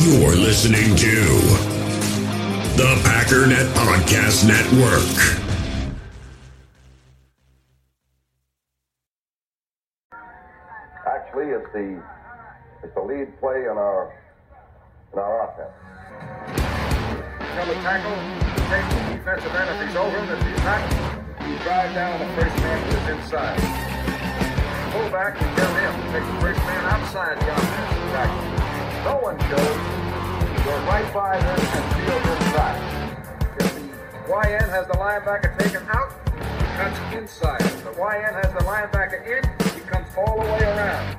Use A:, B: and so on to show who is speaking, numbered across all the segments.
A: You're listening to the Packernet Podcast Network.
B: Actually, it's the it's the lead play in our in our offense.
C: Come and tackle, take the defensive end if he's over him. If he's not, you drive down the first man who is inside. Pull back and get him take the first man outside the offensive tackle. No one goes. Go right by them and field inside. If the YN has the linebacker taken out, he cuts inside. If the YN has the linebacker in, he comes all the way around.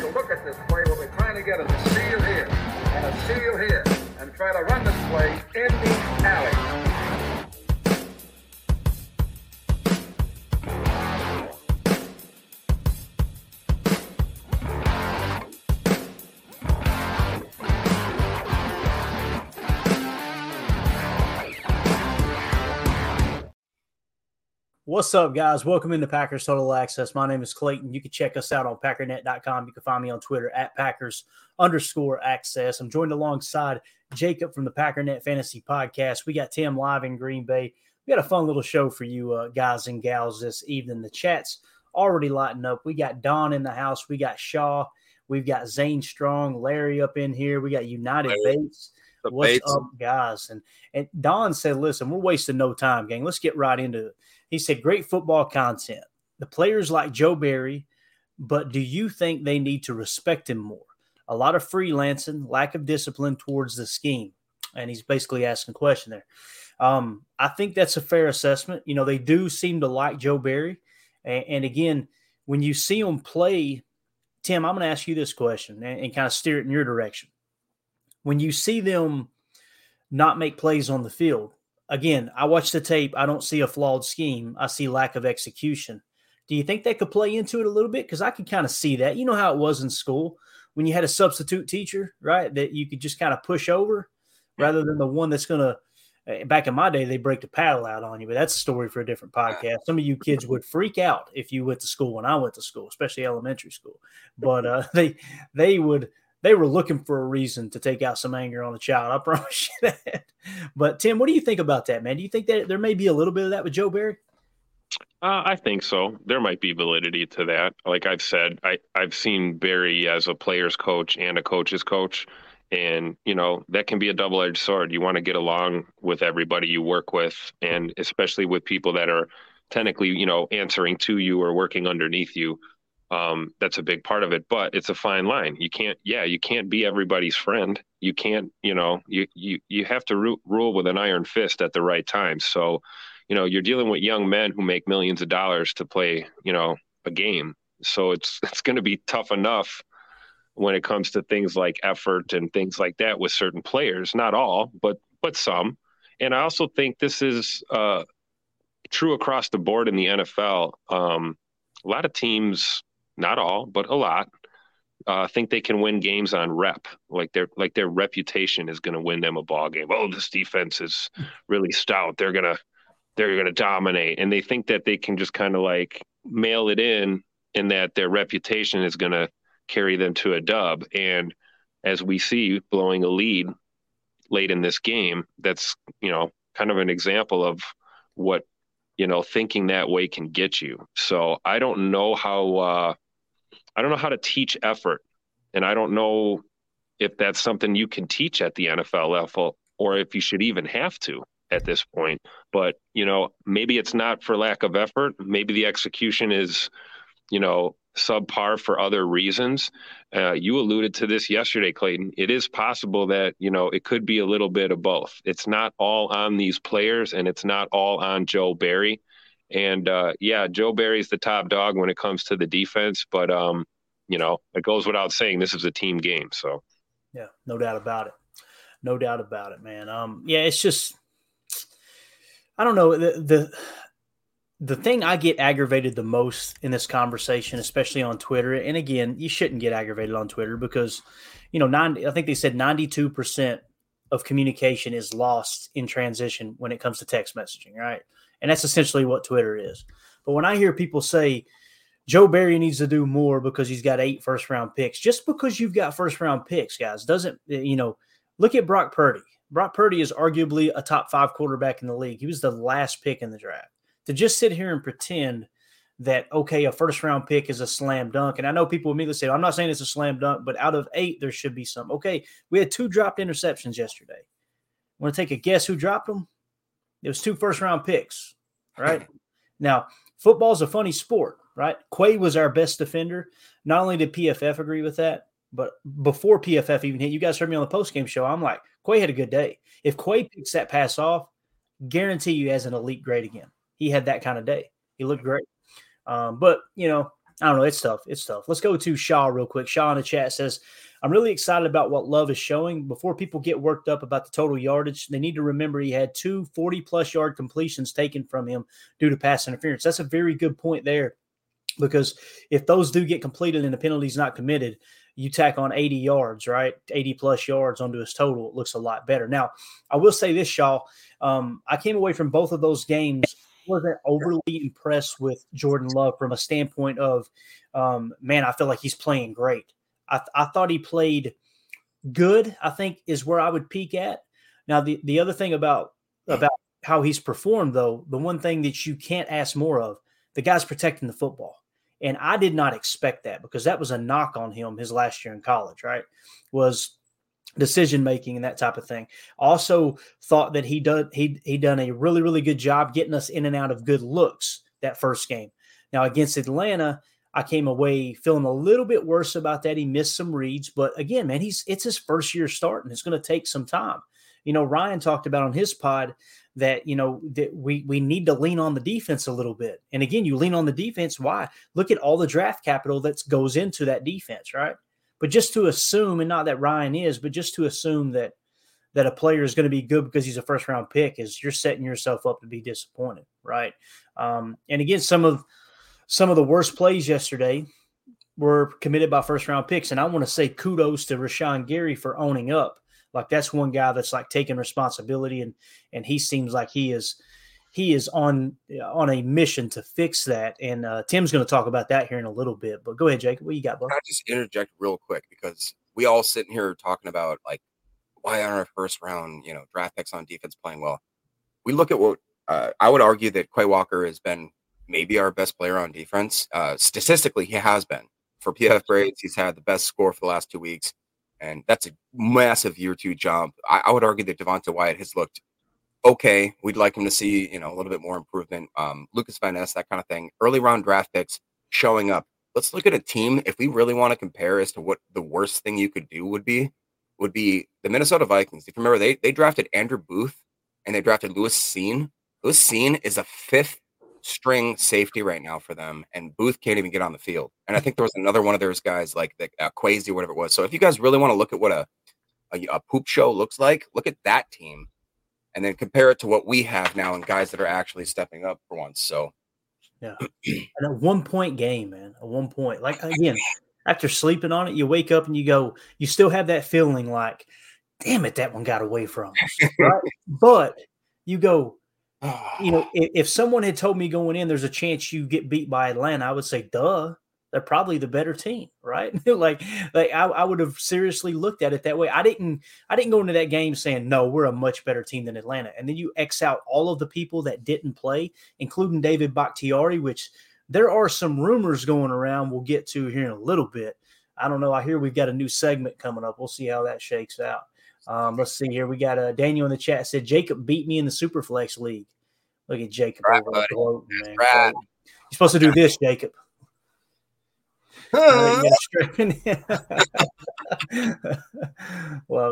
C: So look at this play. What we're trying to get is a seal here and a seal here and try to run this play in the alley.
D: What's up, guys? Welcome into Packers Total Access. My name is Clayton. You can check us out on packernet.com. You can find me on Twitter at Packers underscore access. I'm joined alongside Jacob from the Packernet Fantasy Podcast. We got Tim live in Green Bay. We got a fun little show for you uh, guys and gals this evening. The chat's already lighting up. We got Don in the house. We got Shaw. We've got Zane Strong, Larry up in here. We got United
E: Larry.
D: Bates. What's
E: Bates.
D: up, guys? And and Don said, "Listen, we're wasting no time, gang. Let's get right into it." He said, "Great football content. The players like Joe Barry, but do you think they need to respect him more? A lot of freelancing, lack of discipline towards the scheme." And he's basically asking a question there. Um, I think that's a fair assessment. You know, they do seem to like Joe Barry, and, and again, when you see him play, Tim, I'm going to ask you this question and, and kind of steer it in your direction when you see them not make plays on the field, again, I watch the tape. I don't see a flawed scheme. I see lack of execution. Do you think that could play into it a little bit? Because I could kind of see that. You know how it was in school when you had a substitute teacher, right? That you could just kind of push over rather than the one that's going to. Back in my day, they break the paddle out on you, but that's a story for a different podcast. Some of you kids would freak out if you went to school when I went to school, especially elementary school. But uh, they they would they were looking for a reason to take out some anger on the child. I promise you that. But Tim, what do you think about that, man? Do you think that there may be a little bit of that with Joe Barry?
E: Uh, I think so. There might be validity to that. Like I've said, I, I've seen Barry as a player's coach and a coach's coach. And, you know, that can be a double edged sword. You want to get along with everybody you work with, and especially with people that are technically, you know, answering to you or working underneath you. Um, that's a big part of it, but it's a fine line. You can't, yeah, you can't be everybody's friend. You can't, you know, you you you have to ru- rule with an iron fist at the right time. So, you know, you're dealing with young men who make millions of dollars to play, you know, a game. So it's it's going to be tough enough when it comes to things like effort and things like that with certain players. Not all, but but some. And I also think this is uh, true across the board in the NFL. Um, a lot of teams, not all, but a lot, uh, think they can win games on rep. Like their like their reputation is going to win them a ball game. Oh, this defense is really stout. They're gonna they're gonna dominate, and they think that they can just kind of like mail it in, and that their reputation is going to carry them to a dub. And as we see, blowing a lead late in this game, that's you know kind of an example of what you know thinking that way can get you. So I don't know how. Uh, I don't know how to teach effort, and I don't know if that's something you can teach at the NFL level, or if you should even have to at this point. But you know, maybe it's not for lack of effort. Maybe the execution is, you know, subpar for other reasons. Uh, you alluded to this yesterday, Clayton. It is possible that you know it could be a little bit of both. It's not all on these players, and it's not all on Joe Barry. And uh, yeah, Joe Barry's the top dog when it comes to the defense, but um, you know, it goes without saying this is a team game. So
D: Yeah, no doubt about it. No doubt about it, man. Um, yeah, it's just I don't know the the the thing I get aggravated the most in this conversation, especially on Twitter, and again, you shouldn't get aggravated on Twitter because, you know, 90, I think they said 92% of communication is lost in transition when it comes to text messaging, right? And that's essentially what Twitter is. But when I hear people say Joe Barry needs to do more because he's got eight first round picks, just because you've got first round picks, guys, doesn't, you know, Look at Brock Purdy. Brock Purdy is arguably a top five quarterback in the league. He was the last pick in the draft. To just sit here and pretend that okay, a first round pick is a slam dunk, and I know people immediately say, "I'm not saying it's a slam dunk, but out of eight, there should be some." Okay, we had two dropped interceptions yesterday. Want to take a guess who dropped them? It was two first round picks, right? now, football's a funny sport, right? Quay was our best defender. Not only did PFF agree with that, but before PFF even hit, you guys heard me on the post game show. I'm like, Quay had a good day. If Quay picks that pass off, guarantee you has an elite grade again. He had that kind of day. He looked great. Um, but you know, I don't know. It's tough. It's tough. Let's go to Shaw real quick. Shaw in the chat says, I'm really excited about what Love is showing. Before people get worked up about the total yardage, they need to remember he had two 40 plus yard completions taken from him due to pass interference. That's a very good point there because if those do get completed and the penalty is not committed, you tack on 80 yards, right? 80 plus yards onto his total. It looks a lot better. Now, I will say this, Shaw. Um, I came away from both of those games wasn't overly impressed with Jordan Love from a standpoint of, um, man, I feel like he's playing great. I, I thought he played good. I think is where I would peak at. Now, the the other thing about about how he's performed, though, the one thing that you can't ask more of, the guy's protecting the football. And I did not expect that because that was a knock on him his last year in college, right? Was decision making and that type of thing. Also thought that he done he he done a really really good job getting us in and out of good looks that first game. Now against Atlanta, I came away feeling a little bit worse about that. He missed some reads, but again, man, he's it's his first year starting. It's going to take some time. You know, Ryan talked about on his pod that you know that we we need to lean on the defense a little bit. And again, you lean on the defense. Why? Look at all the draft capital that goes into that defense, right? But just to assume, and not that Ryan is, but just to assume that that a player is going to be good because he's a first round pick is you're setting yourself up to be disappointed, right? Um, and again, some of some of the worst plays yesterday were committed by first round picks, and I want to say kudos to Rashan Gary for owning up. Like that's one guy that's like taking responsibility, and and he seems like he is he is on on a mission to fix that. And uh, Tim's going to talk about that here in a little bit. But go ahead, Jake. What you got,
F: bro? I just interject real quick because we all sitting here talking about like why aren't our first round, you know, draft picks on defense playing well? We look at what uh, I would argue that Quay Walker has been maybe our best player on defense. Uh, statistically, he has been. For PFF grades, he's had the best score for the last two weeks, and that's a massive year two jump. I, I would argue that Devonte Wyatt has looked okay. We'd like him to see, you know, a little bit more improvement. Um, Lukas Van Ness, that kind of thing. Early round draft picks showing up. Let's look at a team. If we really want to compare as to what the worst thing you could do would be, would be the Minnesota Vikings. If you remember, they they drafted Andrew Booth and they drafted Lewis Cine. Lewis Cine is a fifth string safety right now for them, and Booth can't even get on the field. And I think there was another one of those guys like the uh, Quasi, whatever it was. So if you guys really want to look at what a, a a poop show looks like, look at that team and then compare it to what we have now and guys that are actually stepping up for once. So,
D: yeah, and a one point game, man, a one point. Like again, after sleeping on it, you wake up and you go, you still have that feeling like, damn it, that one got away from us, right? but you go, you know, if, if someone had told me going in, there's a chance you get beat by Atlanta, I would say, duh they're probably the better team, right? like, like I, I, would have seriously looked at it that way. I didn't, I didn't go into that game saying no, we're a much better team than Atlanta. And then you X out all of the people that didn't play, including David Bakhtiari, which there are some rumors going around. We'll get to here in a little bit. I don't know. I hear we've got a new segment coming up. We'll see how that shakes out. Um, let's see here. We got uh, Daniel in the chat said Jacob beat me in the Superflex League. Look at Jacob
F: right, over globe, man. Right.
D: You're supposed to do this, Jacob. Love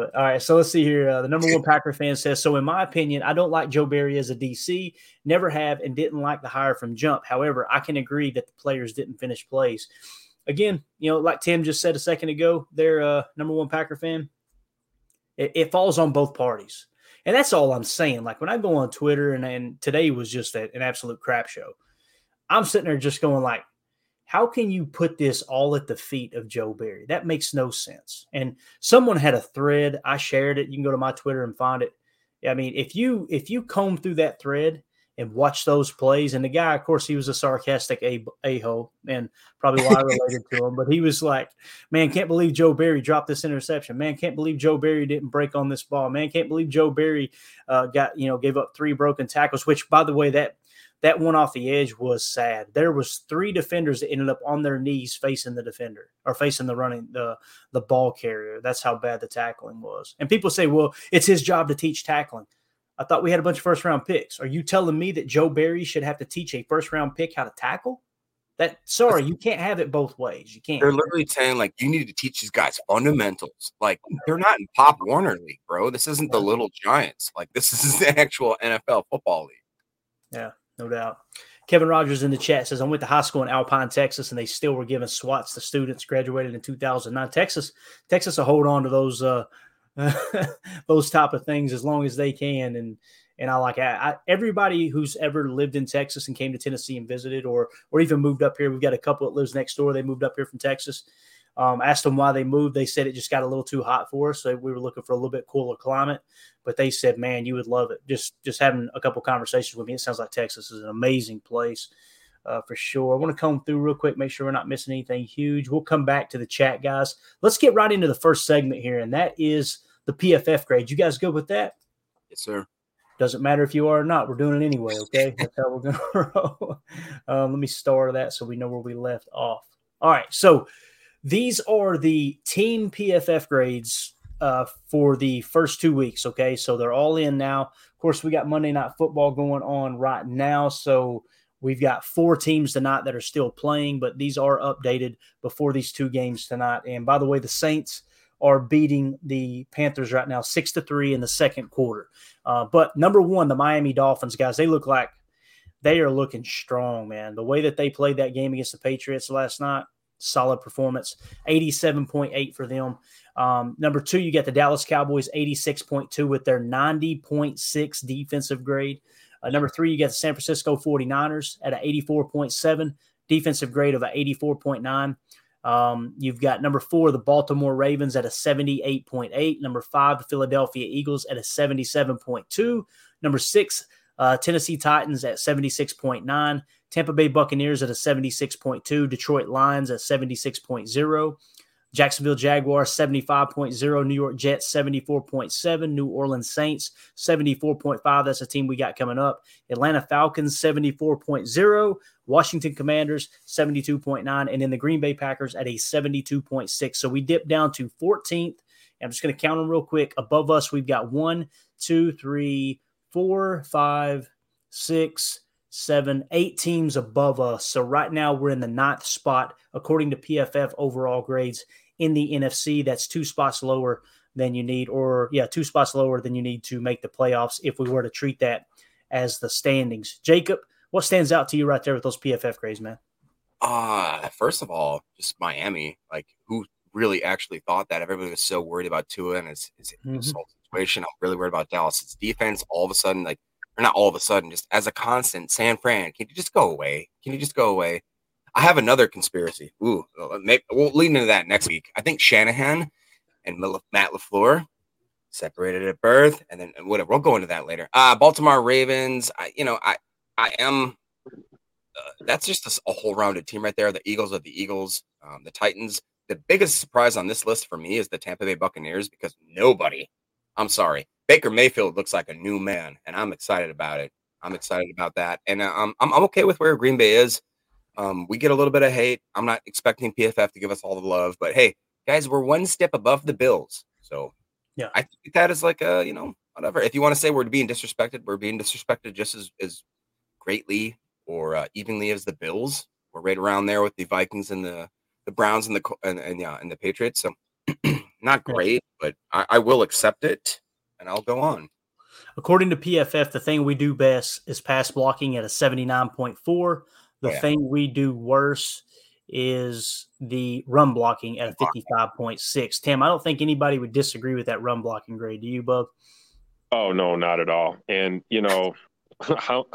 D: it. All right, so let's see here. Uh, the number one Packer fan says, "So in my opinion, I don't like Joe Barry as a DC. Never have, and didn't like the hire from jump. However, I can agree that the players didn't finish plays. Again, you know, like Tim just said a second ago, they're uh, number one Packer fan. It, it, falls on both parties, and that's all I'm saying. Like when I go on Twitter, and, and today was just a, an absolute crap show. I'm sitting there just going like, how can you put this all at the feet of Joe Barry? That makes no sense. And someone had a thread. I shared it. You can go to my Twitter and find it. I mean, if you if you comb through that thread and watch those plays. And the guy, of course, he was a sarcastic a and probably why I related to him. But he was like, "Man, can't believe Joe Barry dropped this interception. Man, can't believe Joe Barry didn't break on this ball. Man, can't believe Joe Barry uh, got you know gave up three broken tackles. Which, by the way, that that one off the edge was sad. There was three defenders that ended up on their knees facing the defender or facing the running the the ball carrier. That's how bad the tackling was. And people say, "Well, it's his job to teach tackling." I thought we had a bunch of first round picks. Are you telling me that Joe Barry should have to teach a first round pick how to tackle? That sorry, you can't have it both ways. You can't.
F: They're literally saying like you need to teach these guys fundamentals. Like they're not in Pop Warner League, bro. This isn't the Little Giants. Like this is the actual NFL football league.
D: Yeah no doubt. Kevin Rogers in the chat says, I went to high school in Alpine, Texas, and they still were giving SWATs to students graduated in 2009. Texas, Texas will hold on to those uh, those type of things as long as they can. And and I like I, I, everybody who's ever lived in Texas and came to Tennessee and visited, or or even moved up here. We've got a couple that lives next door. They moved up here from Texas. Um, asked them why they moved. They said it just got a little too hot for us, so we were looking for a little bit cooler climate. But they said, "Man, you would love it." Just just having a couple conversations with me, it sounds like Texas is an amazing place uh, for sure. I want to come through real quick, make sure we're not missing anything huge. We'll come back to the chat, guys. Let's get right into the first segment here, and that is the PFF grade. You guys good with that?
F: Yes, sir.
D: Doesn't matter if you are or not. We're doing it anyway. Okay, that's how we're going to roll. Um, let me start that so we know where we left off. All right, so these are the team PFF grades uh, for the first two weeks. Okay, so they're all in now. Of course, we got Monday Night Football going on right now, so we've got four teams tonight that are still playing, but these are updated before these two games tonight. And by the way, the Saints are beating the Panthers right now, six to three in the second quarter. Uh, but number one, the Miami Dolphins guys, they look like they are looking strong, man. The way that they played that game against the Patriots last night, solid performance. 87.8 for them. Um, number two, you get the Dallas Cowboys 86.2 with their 90.6 defensive grade. Uh, number three, you got the San Francisco 49ers at an 84.7 defensive grade of an 84.9. Um, you've got number four, the Baltimore Ravens at a 78.8. Number five, the Philadelphia Eagles at a 77.2. Number six, uh, Tennessee Titans at 76.9. Tampa Bay Buccaneers at a 76.2, Detroit Lions at 76.0, Jacksonville Jaguars 75.0, New York Jets 74.7, New Orleans Saints 74.5. That's a team we got coming up. Atlanta Falcons 74.0, Washington Commanders 72.9, and then the Green Bay Packers at a 72.6. So we dip down to 14th. I'm just going to count them real quick. Above us, we've got one, two, three, four, five, six, seven, eight teams above us. So right now we're in the ninth spot according to PFF overall grades in the NFC. That's two spots lower than you need, or yeah, two spots lower than you need to make the playoffs if we were to treat that as the standings. Jacob, what stands out to you right there with those PFF grades, man?
F: Uh, first of all, just Miami. Like, who really actually thought that? Everybody was so worried about Tua and his, his mm-hmm. situation. I'm really worried about Dallas's defense. All of a sudden, like or not all of a sudden, just as a constant, San Fran, can you just go away? Can you just go away? I have another conspiracy. Ooh, maybe, we'll lead into that next week. I think Shanahan and Matt LaFleur separated at birth, and then whatever. We'll go into that later. Uh, Baltimore Ravens. I, you know, I, I am. Uh, that's just a, a, whole rounded team right there. The Eagles are the Eagles. Um, the Titans. The biggest surprise on this list for me is the Tampa Bay Buccaneers because nobody. I'm sorry, Baker Mayfield looks like a new man, and I'm excited about it. I'm excited about that, and uh, I'm I'm okay with where Green Bay is. Um, we get a little bit of hate. I'm not expecting PFF to give us all the love, but hey, guys, we're one step above the Bills, so
D: yeah,
F: I think that is like a you know whatever. If you want to say we're being disrespected, we're being disrespected just as as greatly or uh, evenly as the Bills. We're right around there with the Vikings and the the Browns and the and, and yeah and the Patriots. So not great, but I, I will accept it and I'll go on.
D: According to PFF, the thing we do best is pass blocking at a 79.4. The yeah. thing we do worse is the run blocking at a 55.6. Tim, I don't think anybody would disagree with that run blocking grade. Do you, Bub?
E: Oh, no, not at all. And, you know, how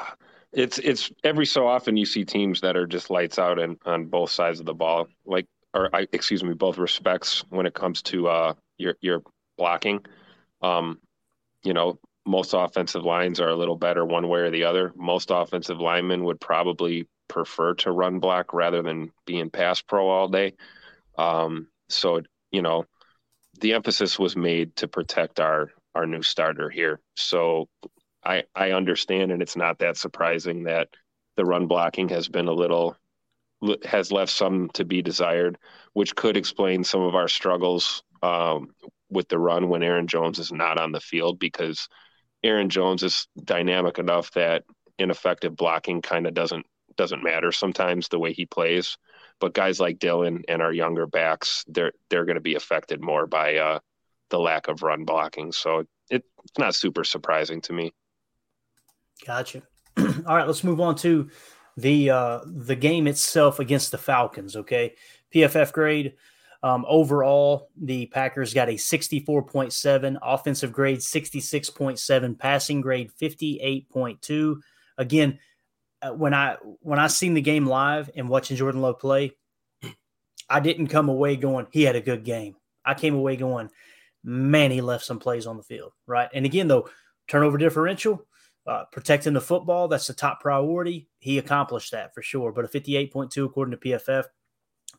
E: it's it's every so often you see teams that are just lights out and on both sides of the ball, like or I excuse me, both respects when it comes to uh your your blocking. Um, you know, most offensive lines are a little better one way or the other. Most offensive linemen would probably prefer to run block rather than being pass pro all day. Um, so you know, the emphasis was made to protect our our new starter here. So I I understand, and it's not that surprising that the run blocking has been a little has left some to be desired, which could explain some of our struggles um, with the run when Aaron Jones is not on the field because Aaron Jones is dynamic enough that ineffective blocking kind of doesn't doesn't matter sometimes the way he plays. But guys like Dylan and our younger backs, they're they're going to be affected more by uh, the lack of run blocking. So it, it's not super surprising to me.
D: Gotcha. All right, let's move on to the uh, the game itself against the Falcons. Okay, PFF grade. Um, overall, the Packers got a 64.7 offensive grade, 66.7 passing grade, 58.2. Again, uh, when I when I seen the game live and watching Jordan Love play, I didn't come away going he had a good game. I came away going, man, he left some plays on the field, right? And again, though, turnover differential, uh, protecting the football, that's the top priority. He accomplished that for sure. But a 58.2 according to PFF.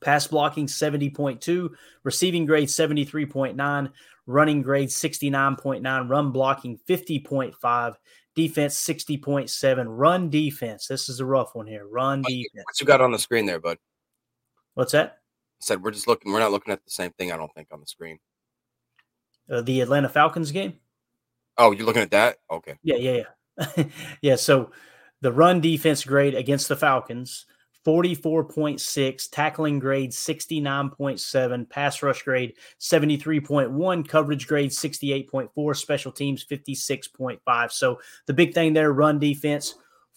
D: Pass blocking 70.2, receiving grade 73.9, running grade 69.9, run blocking 50.5, defense 60.7, run defense. This is a rough one here. Run defense.
F: What you got on the screen there, bud?
D: What's that?
F: I said we're just looking. We're not looking at the same thing. I don't think on the screen.
D: Uh, the Atlanta Falcons game.
F: Oh, you're looking at that? Okay.
D: Yeah, yeah, yeah, yeah. So the run defense grade against the Falcons 44.6, tackling grade 69.7, pass rush grade 73.1, coverage grade 68.4, special teams 56.5. So the big thing there, run defense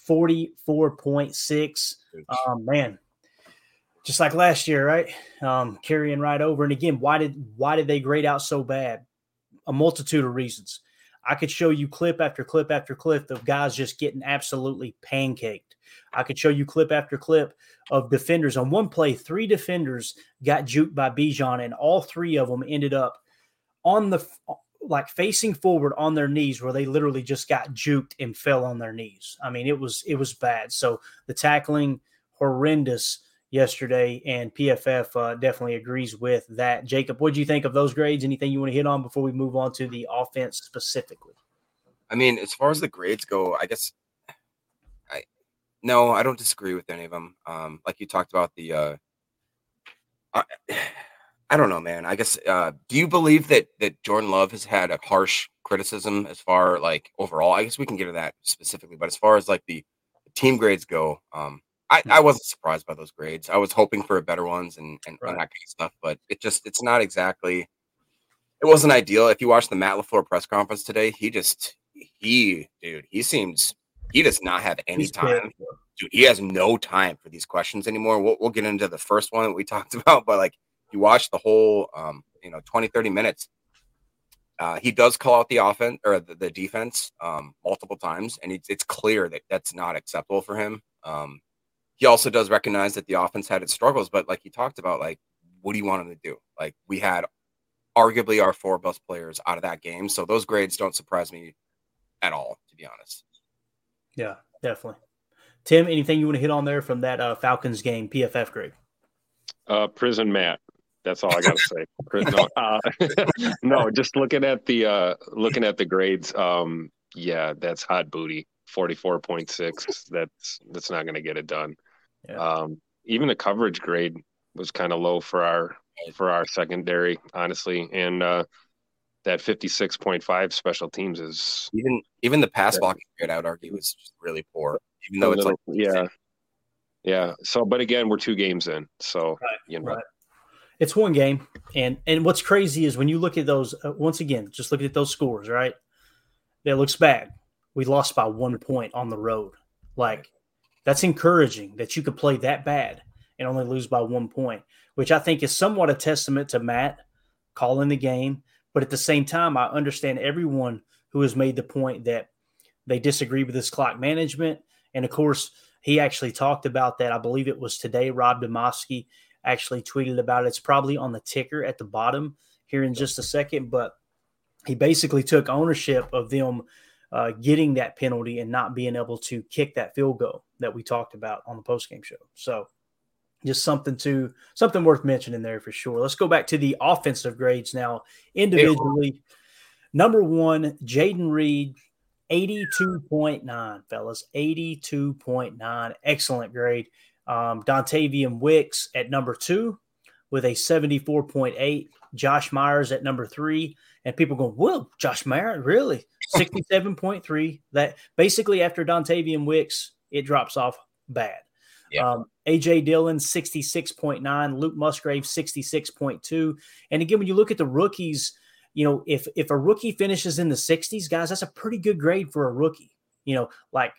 D: 44.6. Um, man, just like last year, right? Um, carrying right over. And again, why did why did they grade out so bad? A multitude of reasons. I could show you clip after clip after clip of guys just getting absolutely pancaked. I could show you clip after clip of defenders. On one play, three defenders got juked by Bijan, and all three of them ended up on the like facing forward on their knees, where they literally just got juked and fell on their knees. I mean, it was it was bad. So the tackling horrendous yesterday, and PFF uh, definitely agrees with that. Jacob, what do you think of those grades? Anything you want to hit on before we move on to the offense specifically?
F: I mean, as far as the grades go, I guess no, I don't disagree with any of them. Um, like you talked about the, uh, I, I don't know, man. I guess. Uh, do you believe that that Jordan Love has had a harsh criticism as far like overall? I guess we can get to that specifically, but as far as like the, team grades go, um, I, I wasn't surprised by those grades. I was hoping for better ones and and, right. and that kind of stuff, but it just it's not exactly. It wasn't ideal. If you watch the Matt LaFleur press conference today, he just he dude, he seems he does not have any He's time. Dude, he has no time for these questions anymore. We'll, we'll get into the first one that we talked about, but like you watch the whole, um, you know, 20, 30 minutes. Uh, he does call out the offense or the, the defense um, multiple times, and it's, it's clear that that's not acceptable for him. Um, he also does recognize that the offense had its struggles, but like he talked about, like, what do you want him to do? Like, we had arguably our four best players out of that game. So those grades don't surprise me at all, to be honest.
D: Yeah, definitely. Tim, anything you want to hit on there from that uh, Falcons game, PFF grade?
E: Uh, prison Matt. That's all I got to say. No, uh, no, just looking at the uh, looking at the grades. Um, yeah, that's hot booty. Forty four point six. That's that's not going to get it done. Yeah. Um, even the coverage grade was kind of low for our for our secondary, honestly, and uh, that 56.5 special teams is
F: even even the pass blocking grade I would argue was really poor. Even though it's
E: little, like yeah. Yeah. So but again, we're two games in. So right, you know right.
D: it's one game. And and what's crazy is when you look at those uh, once again, just look at those scores, right? It looks bad. We lost by one point on the road. Like that's encouraging that you could play that bad and only lose by one point, which I think is somewhat a testament to Matt calling the game but at the same time, I understand everyone who has made the point that they disagree with this clock management. And of course, he actually talked about that. I believe it was today. Rob Demovsky actually tweeted about it. It's probably on the ticker at the bottom here in just a second, but he basically took ownership of them uh, getting that penalty and not being able to kick that field goal that we talked about on the postgame show. So just something to something worth mentioning there for sure. Let's go back to the offensive grades now individually. Number one, Jayden Reed, 82.9, fellas. 82.9. Excellent grade. Um, Dontayvion Wicks at number two with a 74.8. Josh Myers at number three. And people go, whoa, Josh Myers, really? 67.3. That basically after Dontayvion Wicks, it drops off bad. Yeah. Um, AJ Dillon, 66.9, Luke Musgrave, 66.2. And again, when you look at the rookies, you know, if if a rookie finishes in the 60s, guys, that's a pretty good grade for a rookie. You know, like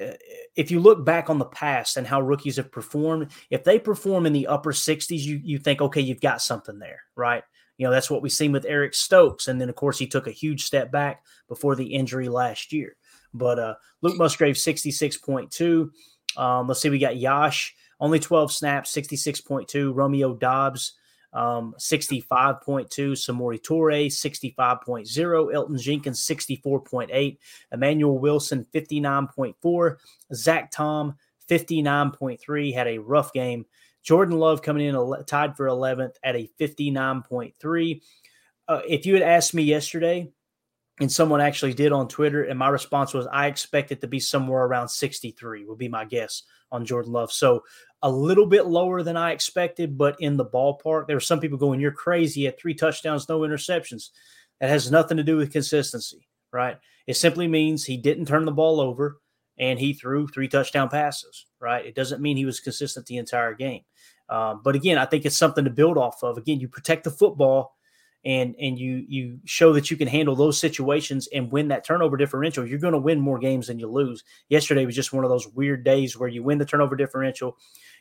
D: uh, if you look back on the past and how rookies have performed, if they perform in the upper 60s, you you think, okay, you've got something there, right? You know, that's what we've seen with Eric Stokes. And then, of course, he took a huge step back before the injury last year. But uh, Luke Musgrave, 66.2. Um, let's see, we got Yosh, only 12 snaps, 66.2. Romeo Doubs, um, 65.2. Samori Toure, 65.0. Elgton Jenkins, 64.8. Emmanuel Wilson, 59.4. Zach Tom, 59.3. Had a rough game. Jordan Love coming in tied for 11th at a 59.3. Uh, if you had asked me yesterday, and someone actually did on Twitter, and my response was I expect it to be somewhere around 63, would be my guess on Jordan Love. So a little bit lower than I expected, but in the ballpark. There were some people going, You're crazy. at three touchdowns, no interceptions. That has nothing to do with consistency, right? It simply means he didn't turn the ball over and he threw three touchdown passes, right? It doesn't mean he was consistent the entire game. Um, but again, I think it's something to build off of. Again, you protect the football and and you you show that you can handle those situations and win that turnover differential, you're going to win more games than you lose. Yesterday was just one of those weird days where you win the turnover differential,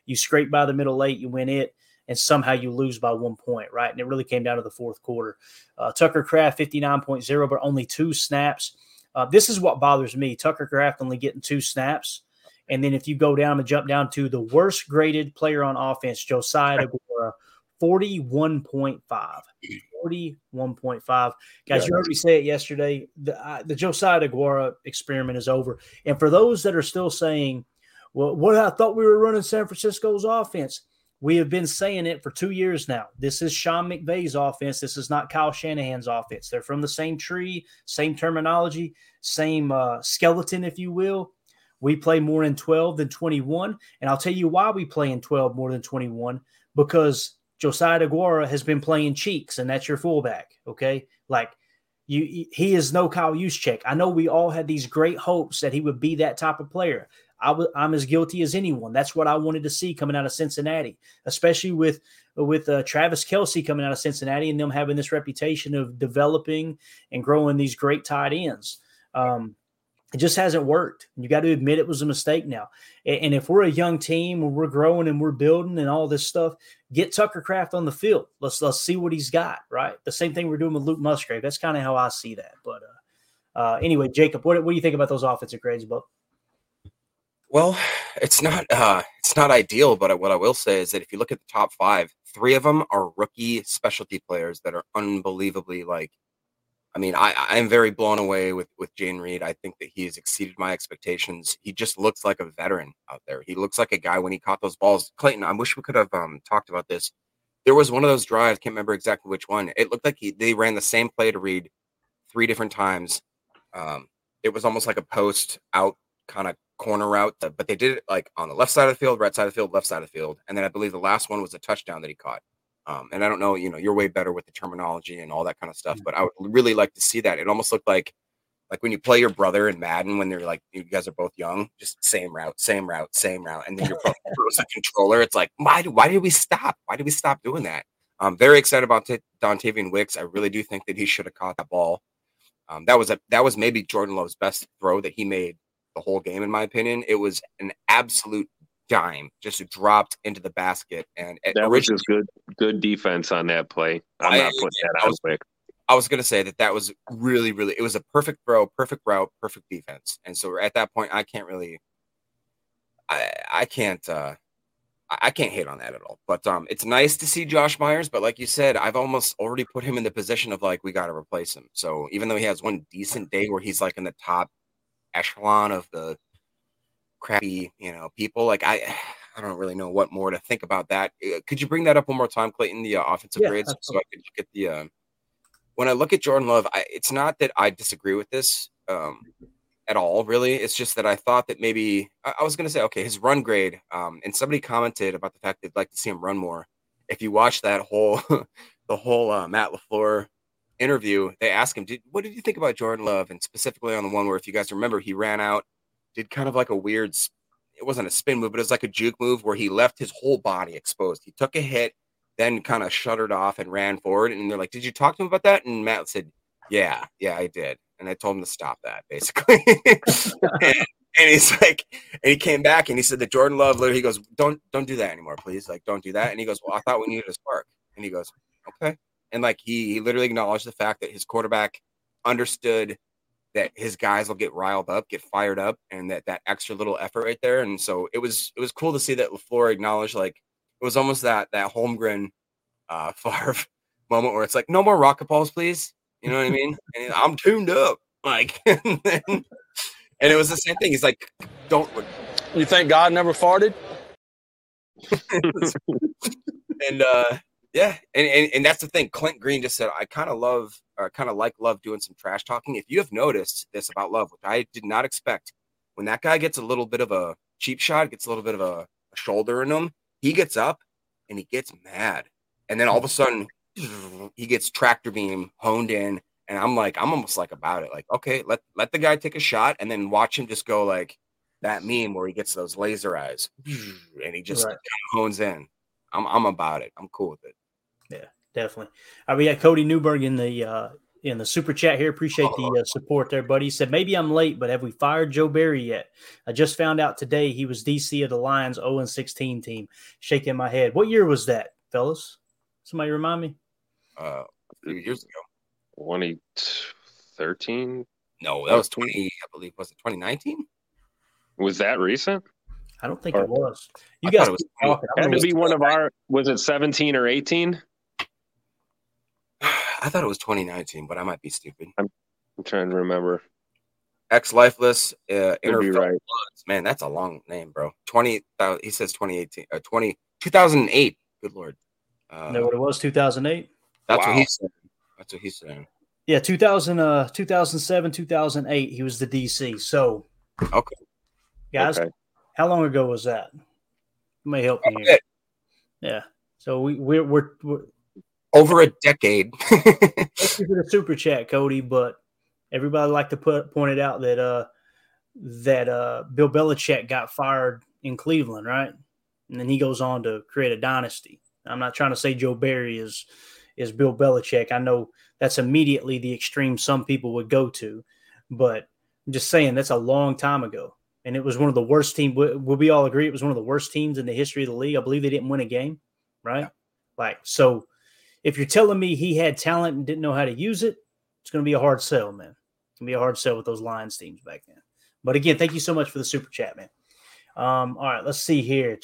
D: you scrape by the middle late, you win it, and somehow you lose by one point, right? And it really came down to the fourth quarter. Uh, Tucker Kraft 59.0, but only two snaps. Uh, this is what bothers me. Tucker Kraft only getting two snaps. And then if you go down and jump down to the worst graded player on offense, Josiah DeGuara, 41.5. 41.5. Guys, yeah. you heard me say it yesterday. The, uh, the Josiah DeGuara experiment is over. And for those that are still saying, well, what I thought we were running San Francisco's offense, we have been saying it for two years now. This is Sean McVay's offense. This is not Kyle Shanahan's offense. They're from the same tree, same terminology, same uh, skeleton, if you will. We play more in 12 than 21. And I'll tell you why we play in 12 more than 21 because Josiah DeGuara has been playing cheeks, and that's your fullback. Okay, like you, he is no Kyle Juszczyk. I know we all had these great hopes that he would be that type of player. I w- I'm as guilty as anyone. That's what I wanted to see coming out of Cincinnati, especially with with uh, Travis Kelce coming out of Cincinnati and them having this reputation of developing and growing these great tight ends. Um, it just hasn't worked. You got to admit it was a mistake now. And if we're a young team and we're growing and we're building and all this stuff, get Tucker Kraft on the field. Let's let's see what he's got. Right. The same thing we're doing with Luke Musgrave. That's kind of how I see that. But uh, uh, anyway, Jacob, what, what do you think about those offensive grades, Bob?
F: Well, it's not uh, it's not ideal, but what I will say is that if you look at the top five, three of them are rookie specialty players that are unbelievably like I mean, I I'm very blown away with with Jayden Reed. I think that he has exceeded my expectations. He just looks like a veteran out there. He looks like a guy when he caught those balls. Clayton, I wish we could have um, talked about this. There was one of those drives. Can't remember exactly which one. It looked like he they ran the same play to Reed three different times. Um, it was almost like a post out kind of corner route, but they did it like on the left side of the field, right side of the field, left side of the field, and then I believe the last one was a touchdown that he caught. Um, and I don't know, you know, you're way better with the terminology and all that kind of stuff, but I would really like to see that. It almost looked like like when you play your brother in Madden when they're like you guys are both young, just same route, same route, same route, and then your brother throws a controller. It's like why do why did we stop? Why did we stop doing that? I'm very excited about T- Dontayvion Wicks. I really do think that he should have caught that ball. Um, that was a that was maybe Jordan Love's best throw that he made the whole game, in my opinion. It was an absolute dime just dropped into the basket. And
E: that was just good, good defense on that play. I'm I, not putting that out quick.
F: I was going to say that that was really, really, it was a perfect throw, perfect route, perfect defense. And so at that point, I can't really, I, I can't, uh, I I can't hate on that at all. But um, it's nice to see Josh Myers. But like you said, I've almost already put him in the position of like we got to replace him. So even though he has one decent day where he's like in the top echelon of the crappy, you know, people, like I, I don't really know what more to think about that. Uh, Could you bring that up one more time, Clayton? The uh, offensive
D: Yeah,
F: grades, so I could get the. Uh, when I look at Jordan Love, I, it's not that I disagree with this. Um, at all, really. It's just that I thought that maybe I, I was going to say, okay, his run grade. Um, and somebody commented about the fact they'd like to see him run more. If you watch that whole, the whole uh, Matt LaFleur interview, they asked him, did, "What did you think about Jordan Love?" And specifically on the one where, if you guys remember, he ran out, did kind of like a weird. It wasn't a spin move, but it was like a juke move where he left his whole body exposed. He took a hit, then kind of shuttered off and ran forward. And they're like, "Did you talk to him about that?" And Matt said, "Yeah, yeah, I did." And I told him to stop that, basically. and, and he's like, and he came back and he said that Jordan Love literally he goes, Don't don't do that anymore, please. Like, don't do that. And he goes, Well, I thought we needed a spark. And he goes, Okay. And like he, he literally acknowledged the fact that his quarterback understood that his guys will get riled up, get fired up, and that that extra little effort right there. And so it was it was cool to see that LaFleur acknowledged like it was almost that that Holmgren uh Favre moment where it's like, no more rocket balls, please. You know what I mean? And I'm tuned up. Like and, then, and it was the same thing. He's like, don't
G: You think God never farted?
F: and uh yeah and, and and that's the thing clint green just said i kind of love or kind of like love doing some trash talking if you have noticed this about love which i did not expect when that guy gets a little bit of a cheap shot gets a little bit of a, a shoulder in him he gets up and he gets mad and then all of a sudden he gets tractor beam honed in and i'm like i'm almost like about it like okay let let the guy take a shot and then watch him just go like that meme where he gets those laser eyes and he just
D: Right.
F: hones in I'm I'm about it. I'm cool with it.
D: Definitely. Uh, we got Cody Newberg in the uh, in the super chat here. Appreciate the uh, support there, buddy. He said maybe I'm late, but have we fired Joe Barry yet? I just found out today he was DC of the Lions 0 and 16 team. Shaking my head. What year was that, fellas? Somebody remind me.
F: Uh, a few years ago.
E: 2013
F: No, that was 20. I believe was it 2019?
E: was that recent?
D: I don't think
E: Or-
D: it was. You
F: I
D: guys
F: it was-
D: keep
E: Had
D: gonna
E: be one of our. Was it 17 or 18?
F: I thought it was 2019, but I might be stupid.
E: I'm trying to remember.
F: Ex lifeless uh,
E: Could be
F: interfere.
E: right.
F: Man, that's a long name, bro. 20. thou- He says 2018. Uh, 20 2008. Good lord. Uh,
D: know what it was? 2008.
F: that's
E: Wow.
F: what he's saying. That's what he's saying.
D: Yeah, 2000, uh, 2007, 2008. He was the DC. So,
F: Okay.
D: guys,
E: Okay.
D: how long ago was that? You may help you.
F: Okay.
D: Yeah. So we we're we're, we're
F: Over a decade.
D: Thank you for the super chat, Cody. But everybody like to put point it out that uh that uh Bill Belichick got fired in Cleveland, right? And then he goes on to create a dynasty. I'm not trying to say Joe Barry is is Bill Belichick. I know that's immediately the extreme some people would go to, but I'm just saying that's a long time ago. And it was one of the worst teams. Will we all agree it was one of the worst teams in the history of the league? I believe they didn't win a game, right? Like, so if you're telling me he had talent and didn't know how to use it, it's going to be a hard sell, man. It's going to be a hard sell with those Lions teams back then. But again, thank you so much for the super chat, man. Um, all right, let's see here.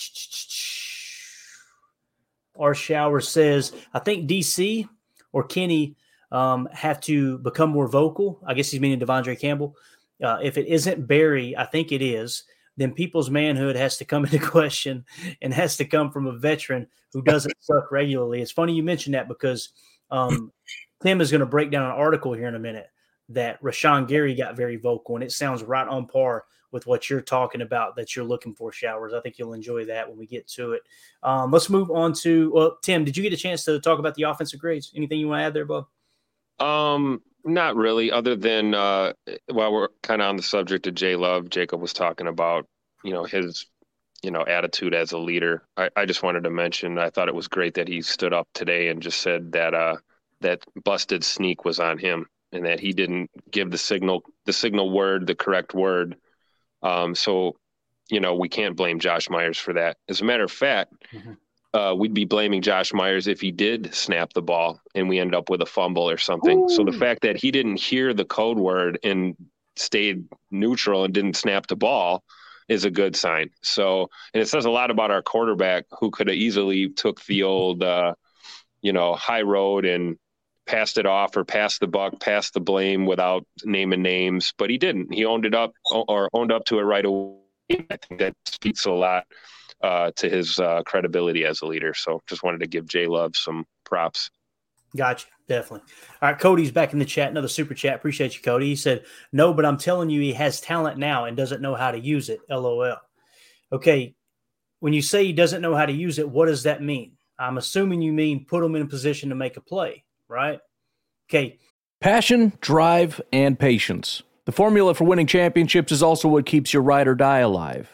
D: Our shower says, I think DC or Kenny um, have to become more vocal. I guess he's meaning Devondre Campbell. Uh, if it isn't Barry, I think it is. Then people's manhood has to come into question and has to come from a veteran who doesn't suck regularly. It's funny you mentioned that because um, Tim is going to break down an article here in a minute that Rashan Gary got very vocal, and it sounds right on par with what you're talking about that you're looking for. Showers, I think you'll enjoy that when we get to it. Um, let's move on to well, Tim. Did you get a chance to talk about the offensive grades? Anything you want to add there, Bob?
E: Um, not really, other than uh, while we're kind of on the subject of Jay Love, Jacob was talking about, you know, his, you know, attitude as a leader. I, I just wanted to mention, I thought it was great that he stood up today and just said that uh, that busted sneak was on him and that he didn't give the signal, the signal word, the correct word. Um, so, you know, we can't blame Josh Myers for that. As a matter of fact,
D: Mhm.
E: Uh, we'd be blaming Josh Myers if he did snap the ball and we end up with a fumble or something. So the fact that he didn't hear the code word and stayed neutral and didn't snap the ball is a good sign. So, and it says a lot about our quarterback who could have easily took the old, uh, you know, high road and passed it off or passed the buck, passed the blame without naming names, but he didn't. He owned it up or owned up to it right away. I think that speaks a lot uh, to his uh, credibility as a leader. So, just wanted to give Jay Love some props.
D: Gotcha. Definitely. All right. Cody's back in the chat. Another super chat. Appreciate you, Cody. He said, No, but I'm telling you, he has talent now and doesn't know how to use it. LOL. Okay. When you say he doesn't know how to use it, what does that mean? I'm assuming you mean put him in a position to make a play, right? Okay.
H: Passion, drive, and patience. The formula for winning championships is also what keeps your ride or die alive.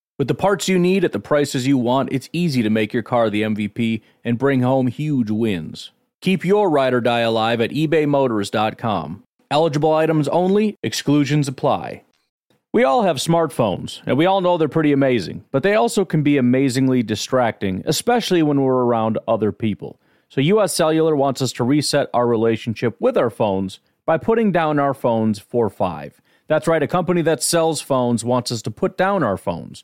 H: With the parts you need at the prices you want, it's easy to make your car the MVP and bring home huge wins. Keep your ride or die alive at ebaymotors.com. Eligible items only, exclusions apply. We all have smartphones, and we all know they're pretty amazing, but they also can be amazingly distracting, especially when we're around other people. So, US Cellular wants us to reset our relationship with our phones by putting down our phones for five. That's right, a company that sells phones wants us to put down our phones.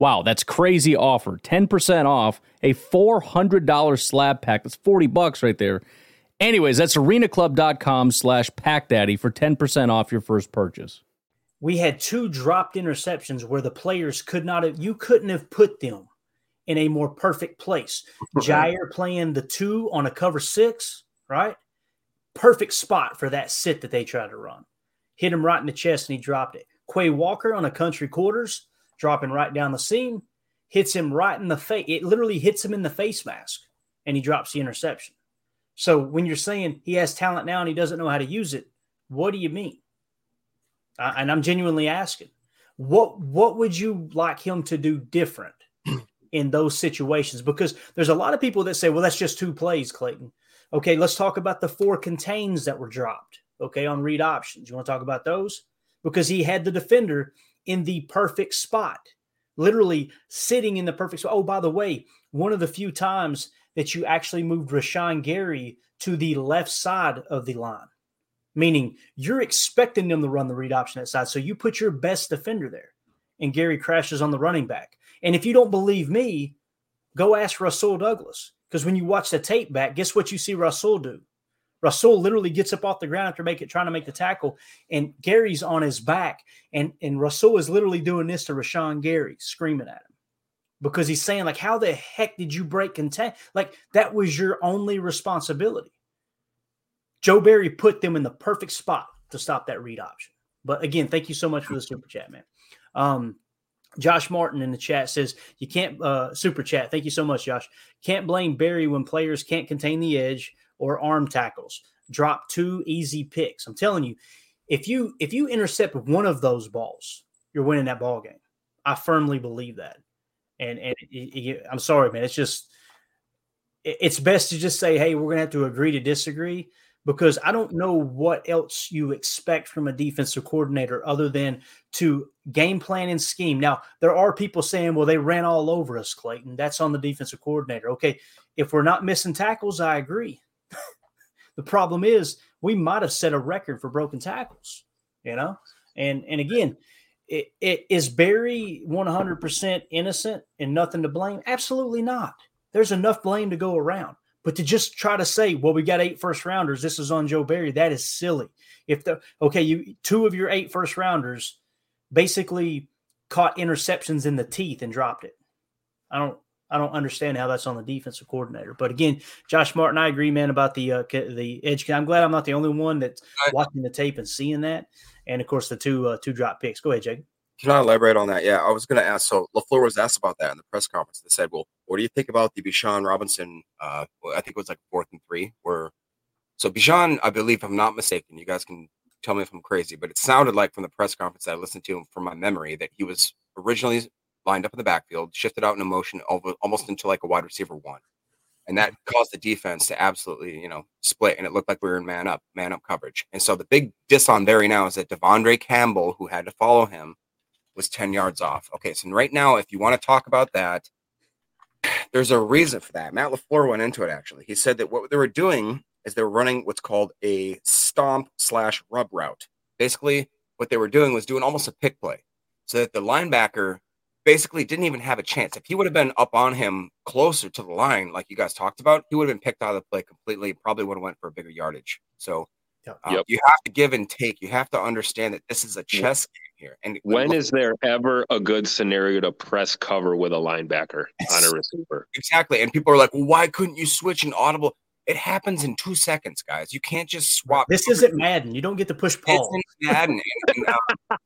H: Wow, that's crazy offer. 10% off a $400 slab pack. That's 40 bucks right there Anyways, that's arenaclub.com slash packdaddy for 10% off your first purchase.
D: We had two dropped interceptions where the players could not have, you couldn't have put them in a more perfect place. Jaire playing the two on a cover six, right? Perfect spot for that sit that they tried to run. Hit him right in the chest and he dropped it. Quay Walker on a country quarters, dropping right down the seam, hits him right in the face. It literally hits him in the face mask and he drops the interception. So when you're saying he has talent now and he doesn't know how to use it, what do you mean? Uh, and I'm genuinely asking, what what would you like him to do different in those situations? Because there's a lot of people that say, well, that's just two plays, Clayton. Okay, let's talk about the four contains that were dropped. Okay, on read options. You want to talk about those? Because he had the defender in the perfect spot, literally sitting in the perfect spot. Oh, by the way, one of the few times that you actually moved Rashan Gary to the left side of the line, meaning you're expecting them to run the read option that side. So you put your best defender there, and Gary crashes on the running back. And if you don't believe me, go ask Rasul Douglas. Because when you watch the tape back, guess what you see Russell do? Rasul literally gets up off the ground after make it, trying to make the tackle, and Gary's on his back, and and Rasul is literally doing this to Rashan Gary, screaming at him. Because he's saying like how the heck did you break content like that was your only responsibility. Joe barry put them in the perfect spot to stop that read option. But again thank you so much for the super chat man. Um, josh martin in the chat says you can't uh, super chat thank you so much josh. Can't blame barry when players can't contain the edge or arm tackles drop two easy picks i'm telling you if you if you intercept one of those balls you're winning that ball game i firmly believe that and and it, it, I'm sorry, man. It's just it's best to just say, hey, we're gonna have to agree to disagree. because I don't know what else you expect from a defensive coordinator other than to game plan and scheme. Now, there are people saying, well, they ran all over us, Clayton. That's on the defensive coordinator. Okay. If we're not missing tackles, I agree. The problem is we might have set a record for broken tackles, you know? And and again, it, it is Barry 100% innocent and nothing to blame? Absolutely not. There's enough blame to go around. But to just try to say, well, we got eight first rounders, this is on Joe Barry, that is silly. If the okay, you two of your eight first rounders basically caught interceptions in the teeth and dropped it. I don't I don't understand how that's on the defensive coordinator. But again, Josh Martin, I agree, man, about the uh, the edge. I'm glad I'm not the only one that's watching the tape and seeing that. And of course, the two uh, two drop picks. Go ahead, Jake.
F: Can I elaborate on that? Yeah, I was going to ask. So Lafleur was asked about that in the press conference. They said, "Well, what do you think about the Bijan Robinson? Uh, well, I think it was like fourth and three. Where so Bijan, I believe, if I'm not mistaken, you guys can tell me if I'm crazy, but it sounded like from the press conference that I listened to from my memory that he was originally lined up in the backfield, shifted out in a motion over, almost into like a wide receiver one, and that mm-hmm. caused the defense to absolutely, you know, split, and it looked like we were in man up, man up coverage. And so the big diss on Barry now is that De'Vondre Campbell, who had to follow him was 10 yards off. Okay, so right now, if you want to talk about that, there's a reason for that. Matt LaFleur went into it actually. He said that what they were doing is they were running what's called a stomp slash rub route. Basically, what they were doing was doing almost a pick play so that the linebacker basically didn't even have a chance. If he would have been up on him closer to the line, like you guys talked about, he would have been picked out of the play completely, probably would have went for a bigger yardage. So Yep. Um, you have to give and take. You have to understand that this is a chess game here. And
E: when is there ever a good scenario to press cover with a linebacker on a receiver?
F: Exactly. And people are like, well, why couldn't you switch an audible? It happens in two seconds, guys. You can't just swap.
D: This isn't Madden. You don't get to push pause. Madden.
F: and,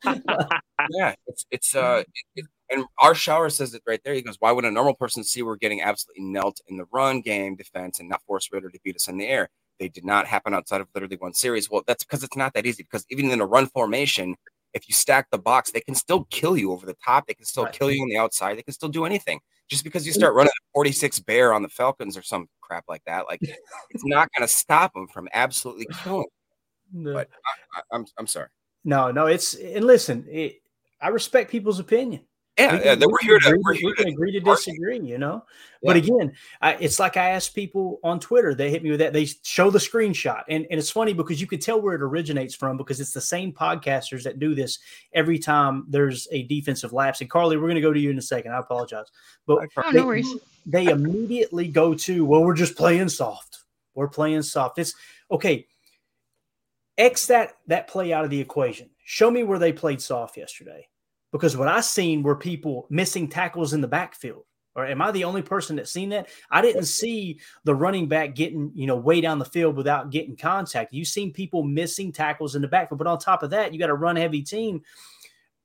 F: and, uh, yeah, it's it's uh, it, and our shower says it right there. He goes, "Why would a normal person see we're getting absolutely knelt in the run game defense and not force Ridder to beat us in the air?" They did not happen outside of literally one series. Well, that's because it's not that easy. Because even in a run formation, if you stack the box, they can still kill you over the top. They can still right. kill you on the outside. They can still do anything. Just because you mm. start running 46 bear on the Falcons or some crap like that, like it's not going to stop them from absolutely killing. No. But I, am I'm, I'm sorry.
D: No, no, it's and listen, it, I respect people's opinion.
F: Yeah, we, can, yeah, we're here to we're here
D: we can
F: to
D: agree to disagree, you know. Yeah. But again, I, it's like I asked people on Twitter. They hit me with that. They show the screenshot, and, and it's funny because you can tell where it originates from because it's the same podcasters that do this every time there's a defensive lapse. And Carly, we're going to go to you in a second. I apologize, but
I: oh,
D: they,
I: no worries.
D: they immediately go to, well, we're just playing soft. We're playing soft. It's okay. X that that play out of the equation. Show me where they played soft yesterday because what I seen were people missing tackles in the backfield. Or am I the only person that seen that? I didn't see the running back getting, you know, way down the field without getting contact. You've seen people missing tackles in the backfield. But on top of that, you got a run heavy team.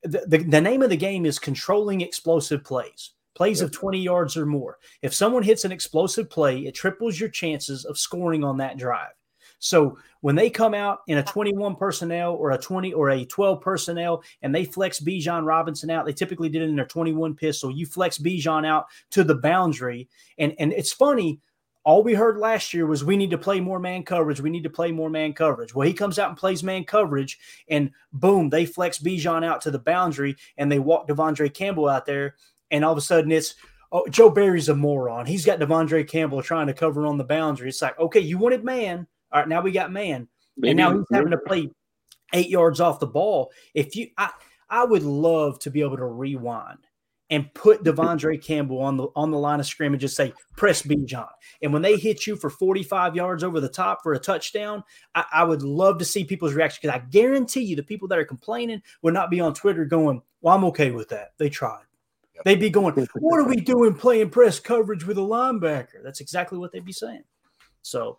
D: The, the, the, name of the game is controlling explosive plays, plays of 20 yards or more. If someone hits an explosive play, it triples your chances of scoring on that drive. So when they come out in a 21 personnel or a 20 or a 12 personnel and they flex Bijan Robinson out, they typically did it in their 21 pistol. You flex Bijan out to the boundary. And, and it's funny. All we heard last year was we need to play more man coverage. We need to play more man coverage. Well, he comes out and plays man coverage, and boom, they flex Bijan out to the boundary and they walk De'Vondre Campbell out there. And all of a sudden it's, oh, Joe Barry's a moron. He's got De'Vondre Campbell trying to cover on the boundary. It's like, okay, you wanted man. All right, now we got man, maybe, and now he's having to play eight yards off the ball. If you, I, I would love to be able to rewind and put De'Vondre Campbell on the on the line of scrimmage and just say, press Bijan. And when they hit you for 45 yards over the top for a touchdown, I, I would love to see people's reaction because I guarantee you the people that are complaining would not be on Twitter going, Well, I'm okay with that. They tried. Yep. They'd be going, What are we doing playing press coverage with a linebacker? That's exactly what they'd be saying. So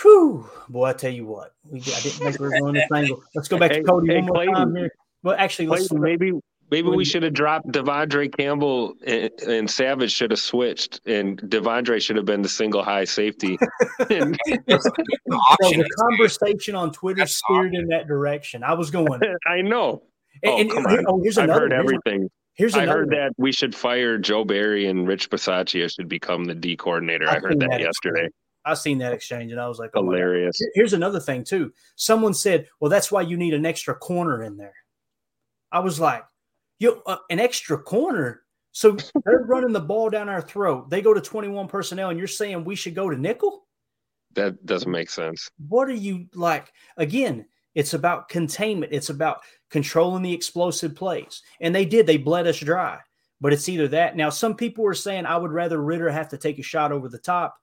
D: Whew, boy, I tell you what, we I didn't think we were going this angle. Let's go back hey, to Cody hey, one more Clayton, time here. Well, actually, let's
E: Clayton, maybe maybe we should have dropped De'Vondre Campbell and, and, Savage should have switched, and De'Vondre should have been the single high safety.
D: and, the conversation on Twitter steered in that direction. I was going.
E: I know. Oh, and, come on. Oh, here's I've heard everything. Here's I heard one. that we should fire Joe Barry and Rich Bisaccia should become the D coordinator. I, I heard that yesterday.
D: I seen that exchange and I was like, oh
E: hilarious.
D: Here's another thing too. Someone said, "Well, that's why you need an extra corner in there." I was like, "You uh, an extra corner?" So they're running the ball down our throat. They go to 21 personnel, and you're saying we should go to nickel?
E: That doesn't make sense.
D: What are you like? Again, it's about containment. It's about controlling the explosive plays, and they did. They bled us dry. But it's either that. Now, some people are saying I would rather Ridder have to take a shot over the top.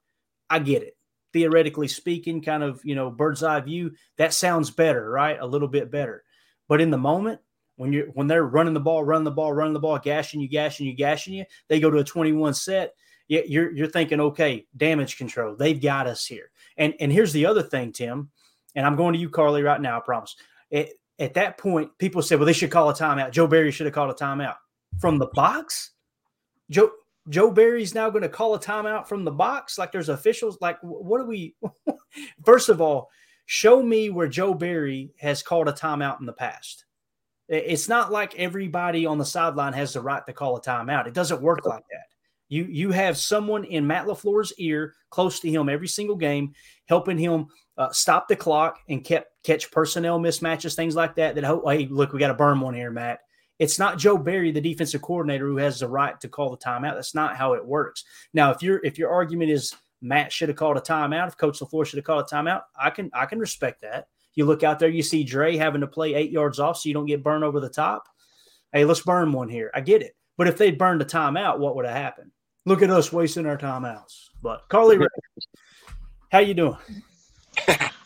D: I get it. Theoretically speaking, kind of, you know, bird's eye view, that sounds better, right? A little bit better. But in the moment, when you're when they're running the ball, running the ball, running the ball, gashing you, gashing you, gashing you, they go to a 21 set. Yeah, you're you're thinking, okay, damage control. They've got us here. And and here's the other thing, Tim, and I'm going to you, Carly, right now. I promise. It, at that point, people said, well, they should call a timeout. Joe Barry should have called a timeout from the box. Joe Joe Barry's now going to call a timeout from the box. Like there's officials. Like what do we? First of all, show me where Joe Barry has called a timeout in the past. It's not like everybody on the sideline has the right to call a timeout. It doesn't work like that. You you have someone in Matt LaFleur's ear, close to him every single game, helping him uh, stop the clock and kept catch personnel mismatches, things like that. That oh, hey, look, we got to burn one here, Matt. It's not Joe Barry, the defensive coordinator, who has the right to call the timeout. That's not how it works. Now, if your if your argument is Matt should have called a timeout, if Coach LaFleur should have called a timeout, I can I can respect that. You look out there, you see Dre having to play eight yards off so you don't get burned over the top. Hey, let's burn one here. I get it. But if they'd burned a timeout, what would have happened? Look at us wasting our timeouts. But Carly, how you doing?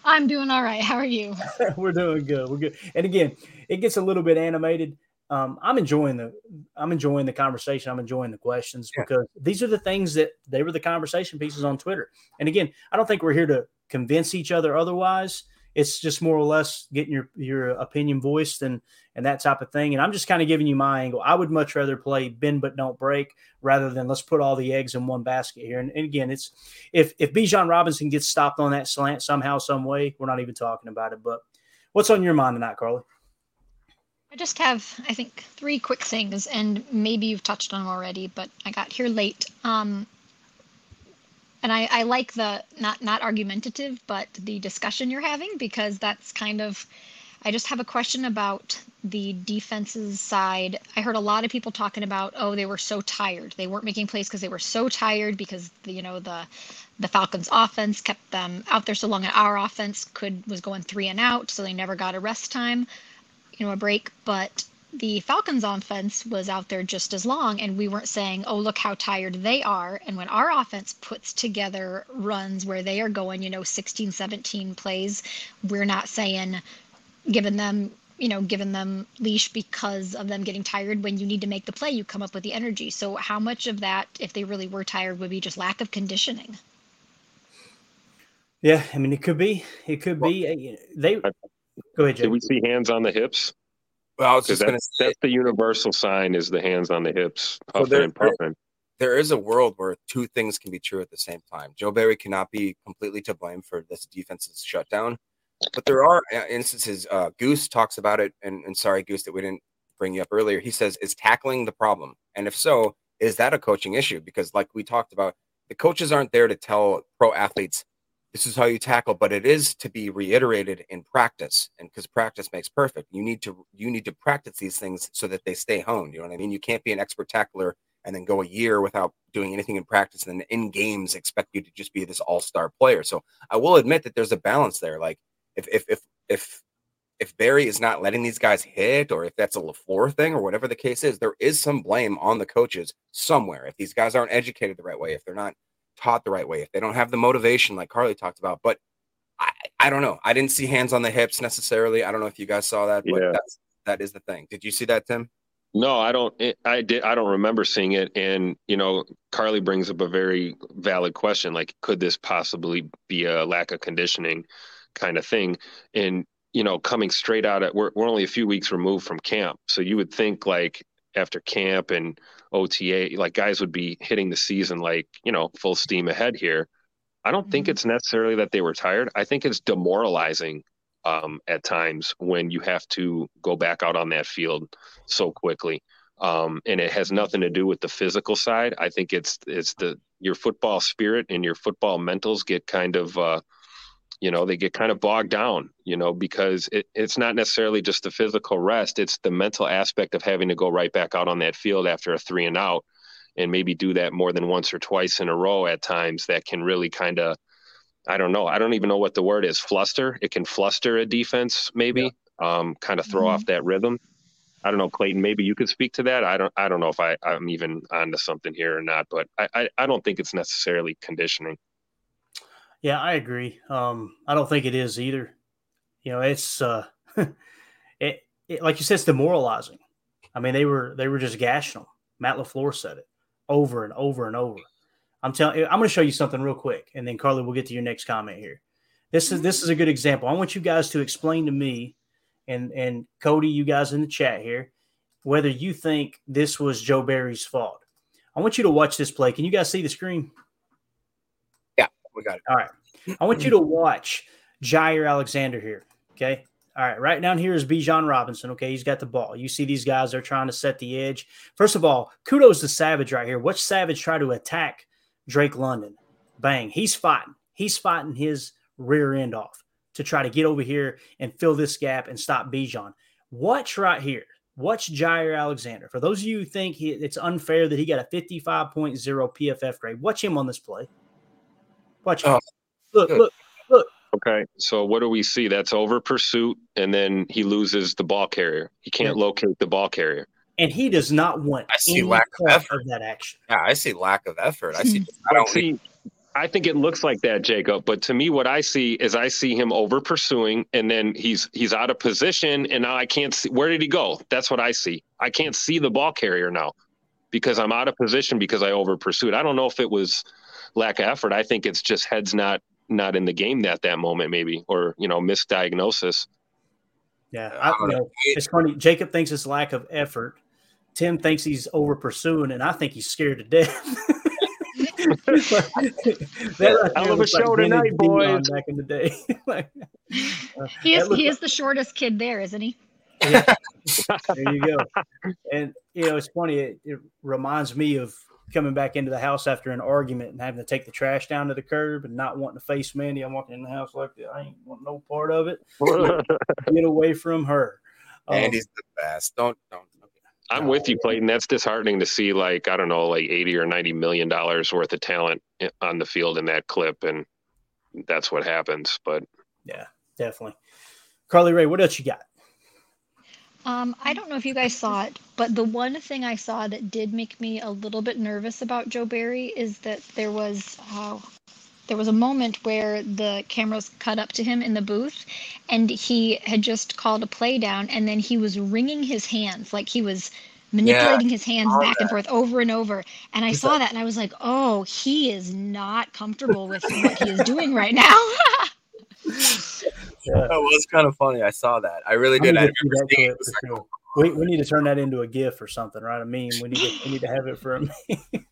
I: I'm doing all right. How are you?
D: We're doing good. We're good. And again, it gets a little bit animated um, I'm enjoying the I'm enjoying the conversation. I'm enjoying the questions yeah. because these are the things that they were the conversation pieces on Twitter. And again, I don't think we're here to convince each other otherwise. It's just more or less getting your your opinion voiced and and that type of thing. And I'm just kind of giving you my angle. I would much rather play bend but don't break rather than let's put all the eggs in one basket here. And, and again, it's if if Bijan Robinson gets stopped on that slant somehow, some way, we're not even talking about it. But what's on your mind tonight, Carly?
I: I just have, I think, three quick things, and maybe you've touched on them already, but I got here late. Um, and I, I like the not not argumentative, but the discussion you're having because that's kind of. I just have a question about the defense's side. I heard a lot of people talking about, oh, they were so tired. They weren't making plays because they were so tired because the, you know the the Falcons' offense kept them out there so long, and our offense could was going three and out, so they never got a rest time you know, a break, but the Falcons offense was out there just as long and we weren't saying, "Oh, look how tired they are." And when our offense puts together runs where they are going, you know, 16, 17 plays, we're not saying giving them, you know, giving them leash because of them getting tired when you need to make the play, you come up with the energy. So how much of that if they really were tired would be just lack of conditioning?
D: Yeah, I mean it could be. It could be. They Go ahead, Jay.
E: Did we see hands on the hips?
F: Well, I was just
E: that's,
F: say,
E: that's the universal sign is the hands on the hips, puffing so there, and puffing.
F: There is a world where two things can be true at the same time. Joe Barry cannot be completely to blame for this defense's shutdown, but there are uh, instances. Uh, Goose talks about it, and, and sorry, Goose, that we didn't bring you up earlier. He says, "Is tackling the problem?" And if so, is that a coaching issue? Because, like we talked about, the coaches aren't there to tell pro athletes this is how you tackle but it is to be reiterated in practice and because practice makes perfect. You need to you need to practice these things so that they stay honed you know what i mean? You can't be an expert tackler and then go a year without doing anything in practice and then in games expect you to just be this all-star player. So i will admit that there's a balance there like if if if if if Barry is not letting these guys hit, or if that's a LaFleur thing, or whatever the case is, there is some blame on the coaches somewhere. If these guys aren't educated the right way, if they're not taught the right way, if they don't have the motivation like Carly talked about. But I, I don't know. I didn't see hands on the hips necessarily. I don't know if you guys saw that, but yeah. that's that is the thing. Did you see that, Tim?
E: No, I don't. I did. I don't remember seeing it. And you know, Carly brings up a very valid question. Like, could this possibly be a lack of conditioning kind of thing? And you know, coming straight out at we're we're only a few weeks removed from camp, so you would think like after camp and OTA, like guys would be hitting the season like, you know, full steam ahead here. I don't mm-hmm. think it's necessarily that they were tired. I think it's demoralizing um, at times when you have to go back out on that field so quickly. Um, and it has nothing to do with the physical side. I think it's it's the your football spirit and your football mentals get kind of uh, you know they get kind of bogged down you know because it, it's not necessarily just the physical rest it's the mental aspect of having to go right back out on that field after a three and out and maybe do that more than once or twice in a row at times that can really kind of i don't know i don't even know what the word is fluster it can fluster a defense maybe yeah. um, kind of throw mm-hmm. off that rhythm I don't know, Clayton. Maybe you could speak to that. I don't. I don't know if I, I'm even onto something here or not, but I, I, I don't think it's necessarily conditioning.
D: Yeah, I agree. Um, I don't think it is either. You know, it's uh, it, it, like you said, it's demoralizing. I mean, they were they were just gashing them. Matt LaFleur said it over and over and over. I'm telling. I'm going to show you something real quick, and then Carly, we'll get to your next comment here. This is this is a good example. I want you guys to explain to me, and and Cody, you guys in the chat here, whether you think this was Joe Barry's fault. I want you to watch this play. Can you guys see the screen?
F: We got it.
D: All right. I want you to watch Jaire Alexander here. Okay. All right. Right down here is Bijan Robinson. Okay. He's got the ball. You see these guys, they're trying to set the edge. First of all, kudos to Savage right here. Watch Savage try to attack Drake London. Bang. He's fighting. He's fighting his rear end off to try to get over here and fill this gap and stop Bijan. Watch right here. Watch Jaire Alexander. For those of you who think he, it's unfair that he got a 55.0 PFF grade, watch him on this play. Watch. Oh, look, good. look, look.
E: Okay, so what do we see? That's over pursuit, and then he loses the ball carrier. He can't yeah. locate the ball carrier,
D: and he does not want.
F: I see lack of effort
D: of that action.
F: Yeah, I see lack of effort. I see. Hmm. I don't
E: see. I think it looks like that, Jacob. But to me, what I see is I see him over pursuing, and then he's he's out of position, and now I can't see where did he go. That's what I see. I can't see the ball carrier now because I'm out of position because I over pursued. I don't know if it was lack of effort. I think it's just heads not not in the game at that moment, maybe, or you know, misdiagnosis.
D: Yeah, I, you know, it's funny. Jacob thinks it's lack of effort. Tim thinks he's over pursuing, and I think he's scared to death.
E: that right Hell of a show like tonight, boys.
D: Back in the day, like,
I: uh, he is he is the shortest kid there, isn't he?
D: Yeah. there you go. And you know, it's funny. It, it reminds me of coming back into the house after an argument and having to take the trash down to the curb and not wanting to face Mandy. I'm walking in the house like that. I ain't want no part of it. Get away from her.
F: Mandy's um, the best. Don't don't.
E: I'm with you, Clayton. That's disheartening to see, like I don't know, like 80 or 90 million dollars worth of talent on the field in that clip, and that's what happens. But
D: yeah, definitely. Carly Ray, what else you got?
I: Um, I don't know if you guys saw it, but the one thing I saw that did make me a little bit nervous about Joe Barry is that there was uh, there was a moment where the cameras cut up to him in the booth, and he had just called a play down, and then he was wringing his hands like he was manipulating yeah, his hands back that. and forth over and over. And I saw that, and I was like, "Oh, he is not comfortable with what he is doing right now."
F: yeah. That was kind of funny. I saw that. I really did. I
D: it. Sure. We, we need to turn that into a GIF or something, right? A meme. We need to we need to have it for a meme.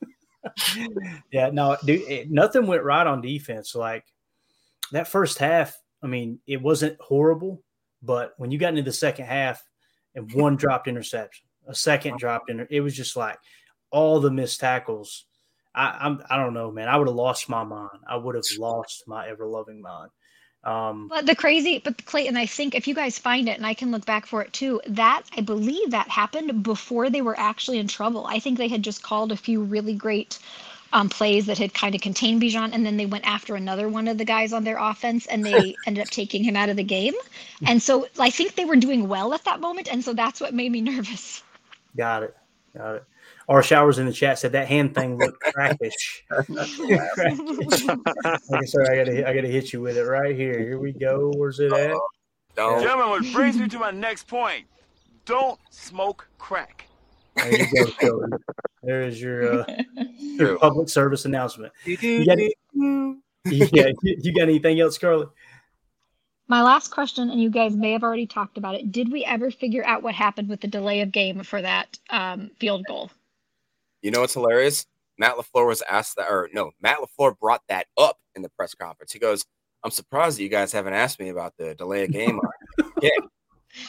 D: yeah, no, dude, it, nothing went right on defense. Like that first half, I mean, it wasn't horrible, but when you got into the second half and one dropped interception, a second dropped in, it was just like all the missed tackles. I, I'm I don't know, man. I would have lost my mind. I would have lost my ever loving mind. Um,
I: but the crazy, but Clayton, I think if you guys find it, and I can look back for it too, that I believe that happened before they were actually in trouble. I think they had just called a few really great um, plays that had kind of contained Bijan, and then they went after another one of the guys on their offense, and they ended up taking him out of the game. And so I think they were doing well at that moment, and so that's what made me nervous.
D: Got it. Got it. Our showers in the chat said that hand thing looked crackish. okay, sorry, I gotta I gotta hit you with it right here. Here we go. Where's it at?
J: Don't. Gentlemen, which brings me to my next point: don't smoke crack.
D: There you go, Cody. There is your, uh, your public service announcement. You got, yeah, you got anything else, Carly?
I: My last question, and you guys may have already talked about it. Did we ever figure out what happened with the delay of game for that um, field goal?
F: You know what's hilarious? Matt LaFleur was asked that, or no, Matt LaFleur brought that up in the press conference. He goes, I'm surprised that you guys haven't asked me about the delay of game. yeah.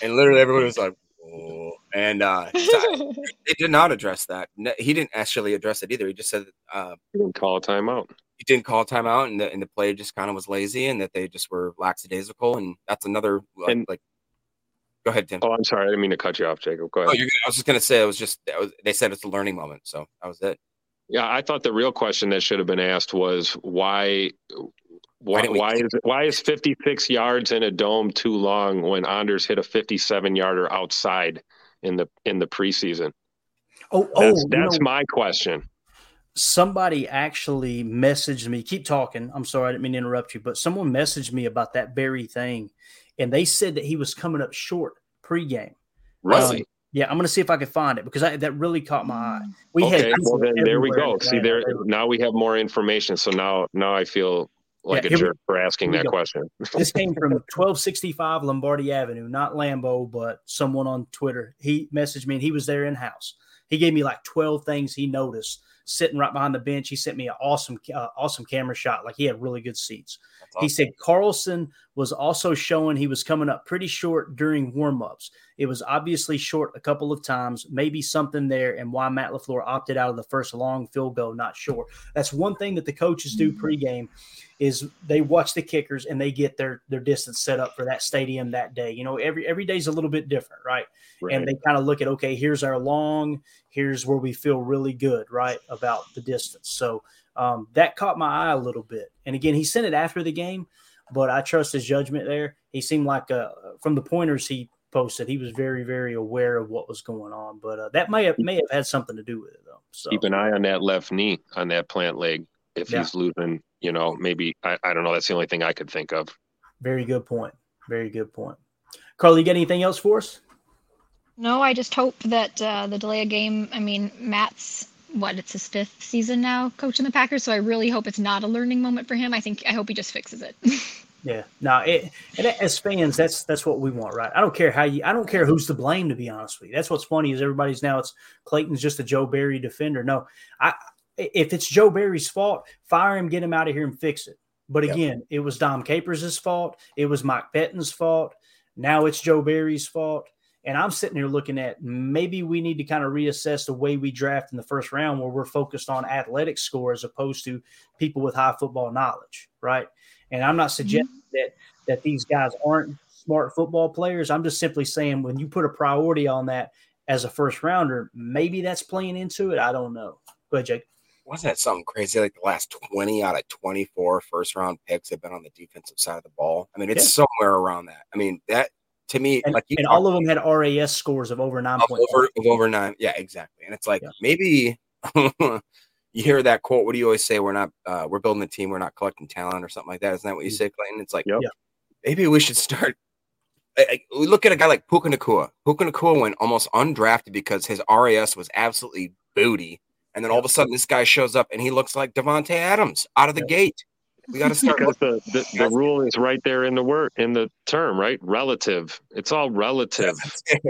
F: And literally everybody was like, oh. And uh, so they did not address that. He didn't actually address it either. He just said uh,
E: He didn't call a timeout.
F: he didn't call a timeout, and the, and the play just kind of was lazy, and that they just were lackadaisical. And that's another like,
E: And-
F: like go ahead, Tim.
E: Oh, I'm sorry. I didn't mean to cut you off, Jacob. Go ahead.
F: Oh, you're, I was just gonna say it was just that was, they said it's a learning moment, so that was it.
E: Yeah, I thought the real question that should have been asked was why why
F: didn't
E: why is it, why is 56 yards in a dome too long when Anders hit a 57 yarder outside in the in the preseason?
D: Oh, oh,
E: That's
D: you
E: that's
D: know,
E: my question.
D: somebody actually messaged me. Keep talking. I'm sorry, I didn't mean to interrupt you, but someone messaged me about that very thing, and they said that he was coming up short pregame.
E: Really?
D: Um, yeah, I'm going to see if I can find it because I, that really caught my eye. We
E: okay,
D: had
E: well then there we go. See there now we have more information. So now now I feel like
D: Yeah,
E: a
D: here we-
E: jerk for asking that
D: go.
E: question.
D: this came from 1265 Lombardi Avenue, not Lambo, but someone on Twitter. He messaged me and he was there in house. He gave me like 12 things he noticed sitting right behind the bench. He sent me an awesome, uh, awesome camera shot. Like he had really good seats.
F: That's
D: He said Carlson was also showing he was coming up pretty short during warmups. It was obviously short a couple of times, maybe something there, and why Matt LaFleur opted out of the first long field goal, not sure. That's one thing that the coaches do pregame is they watch the kickers and they get their their distance set up for that stadium that day. You know, every every day's a little bit different, right?
E: Right.
D: And they kind of look at okay, here's our long, here's where we feel really good, right, about the distance. So um, that caught my eye a little bit. And again, he sent it after the game, but I trust his judgment there. He seemed like uh, from the pointers he posted, he was very very aware of what was going on. But uh, that may have may have had something to do with it though. So
E: Keep an eye on that left knee on that plant leg. If
D: Yeah.
E: he's losing, you know, maybe I, I don't know. That's the only thing I could think of.
D: very good point. Very good point. Carly, you got anything else for us?
I: No, I just hope that uh, the delay of game. I mean, Matt's what? It's his fifth season now coaching the Packers, so I really hope it's not a learning moment for him. I think I hope he just fixes it.
D: Yeah, no, it, and as fans, that's that's what we want, right? I don't care how you, I don't care who's to blame, to be honest with you. That's what's funny is everybody's now it's Clayton's just a Joe Barry defender. No, I if it's Joe Barry's fault, fire him, get him out of here, and fix it. But
F: Yep.
D: again, it was Dom Capers' fault. It was Mike Pettine's fault. Now it's Joe Barry's fault. And I'm sitting here looking at maybe we need to kind of reassess the way we draft in the first round, where we're focused on athletic score as opposed to people with high football knowledge, right? And I'm not mm-hmm. suggesting that that these guys aren't smart football players. I'm just simply saying when you put a priority on that as a first rounder, maybe that's playing into it. I don't know. Go ahead, Jake.
F: Wasn't that something crazy? Like the last 20 out of 24 first round picks have been on the defensive side of the ball. I mean, it's somewhere around that. I mean, that to me,
D: And,
F: like
D: and all of them had RAS scores of over nine
F: of over of over nine. Yeah, exactly. And it's like
D: Yeah.
F: maybe you hear that quote. What do you always say? We're not uh, we're building a team. We're not collecting talent or something like that. Isn't that what you say, Clayton? It's like
E: Yep.
D: Yeah.
F: maybe we should start. I- I- We look at a guy like Puka Nacua. Puka Nacua went almost undrafted because his RAS was absolutely booty. And then all of a sudden, this guy shows up and he looks like Davante Adams out of the
D: Yep.
F: gate. We got to start.
E: Because the, the, the rule is right there in the word in the term, right? Relative. It's all relative.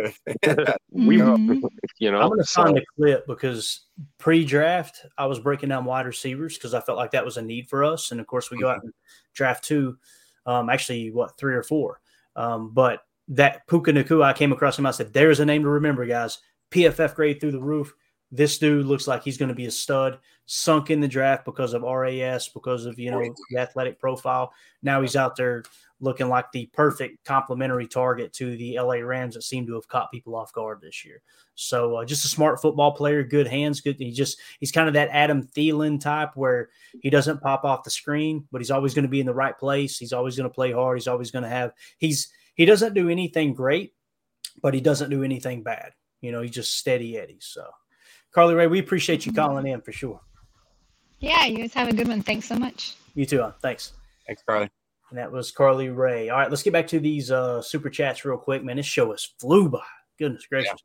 E: We
I: Mhm.
E: you know.
D: I'm going to
E: so-
D: find the clip because pre-draft I was breaking down wide receivers because I felt like that was a need for us, and of course we go out and draft two, um, actually what three or four, um, but that Puka Nacua I came across him. I said, "There's a name to remember, guys. PFF grade through the roof. This dude looks like he's going to be a stud. Sunk in the draft because of RAS, because of you know the athletic profile. Now he's out there looking like the perfect complementary target to the LA Rams that seem to have caught people off guard this year. So uh, just a smart football player, good hands, good. He just he's kind of that Adam Thielen type where he doesn't pop off the screen, but he's always going to be in the right place. He's always going to play hard. He's always going to have he's he doesn't do anything great, but he doesn't do anything bad. You know, he's just steady Eddie. So Carly Ray, we appreciate you calling in for sure.
I: yeah, you guys have a good one. Thanks so much.
D: You too. Huh? Thanks.
F: Thanks, Carly.
D: And that was Carly Ray. All right, let's get back to these uh, super chats real quick, man. This show has flew by. Goodness gracious.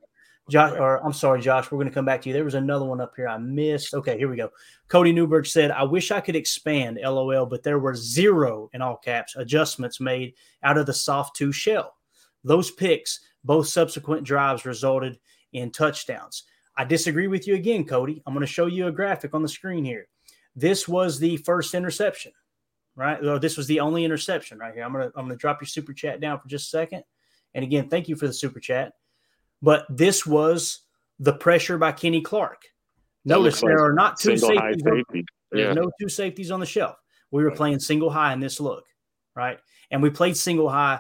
D: Josh, or I'm sorry, Josh, we're going to come back to you. There was another one up here I missed. Okay, here we go. Cody Newberg said, I wish I could expand, LOL, but there were zero, in all caps, adjustments made out of the soft two shell. Those picks, both subsequent drives, resulted in touchdowns. I disagree with you again, Cody. I'm going to show you a graphic on the screen here. This was the first interception, right? Or this was the only interception right here. I'm going to I'm going to drop your super chat down for just a second. And again, thank you for the super chat. But this was the pressure by Kenny Clark. Notice there are not two safeties. Safety. There's yeah. no two safeties on the shelf. We were playing single high in this look, right? And we played single high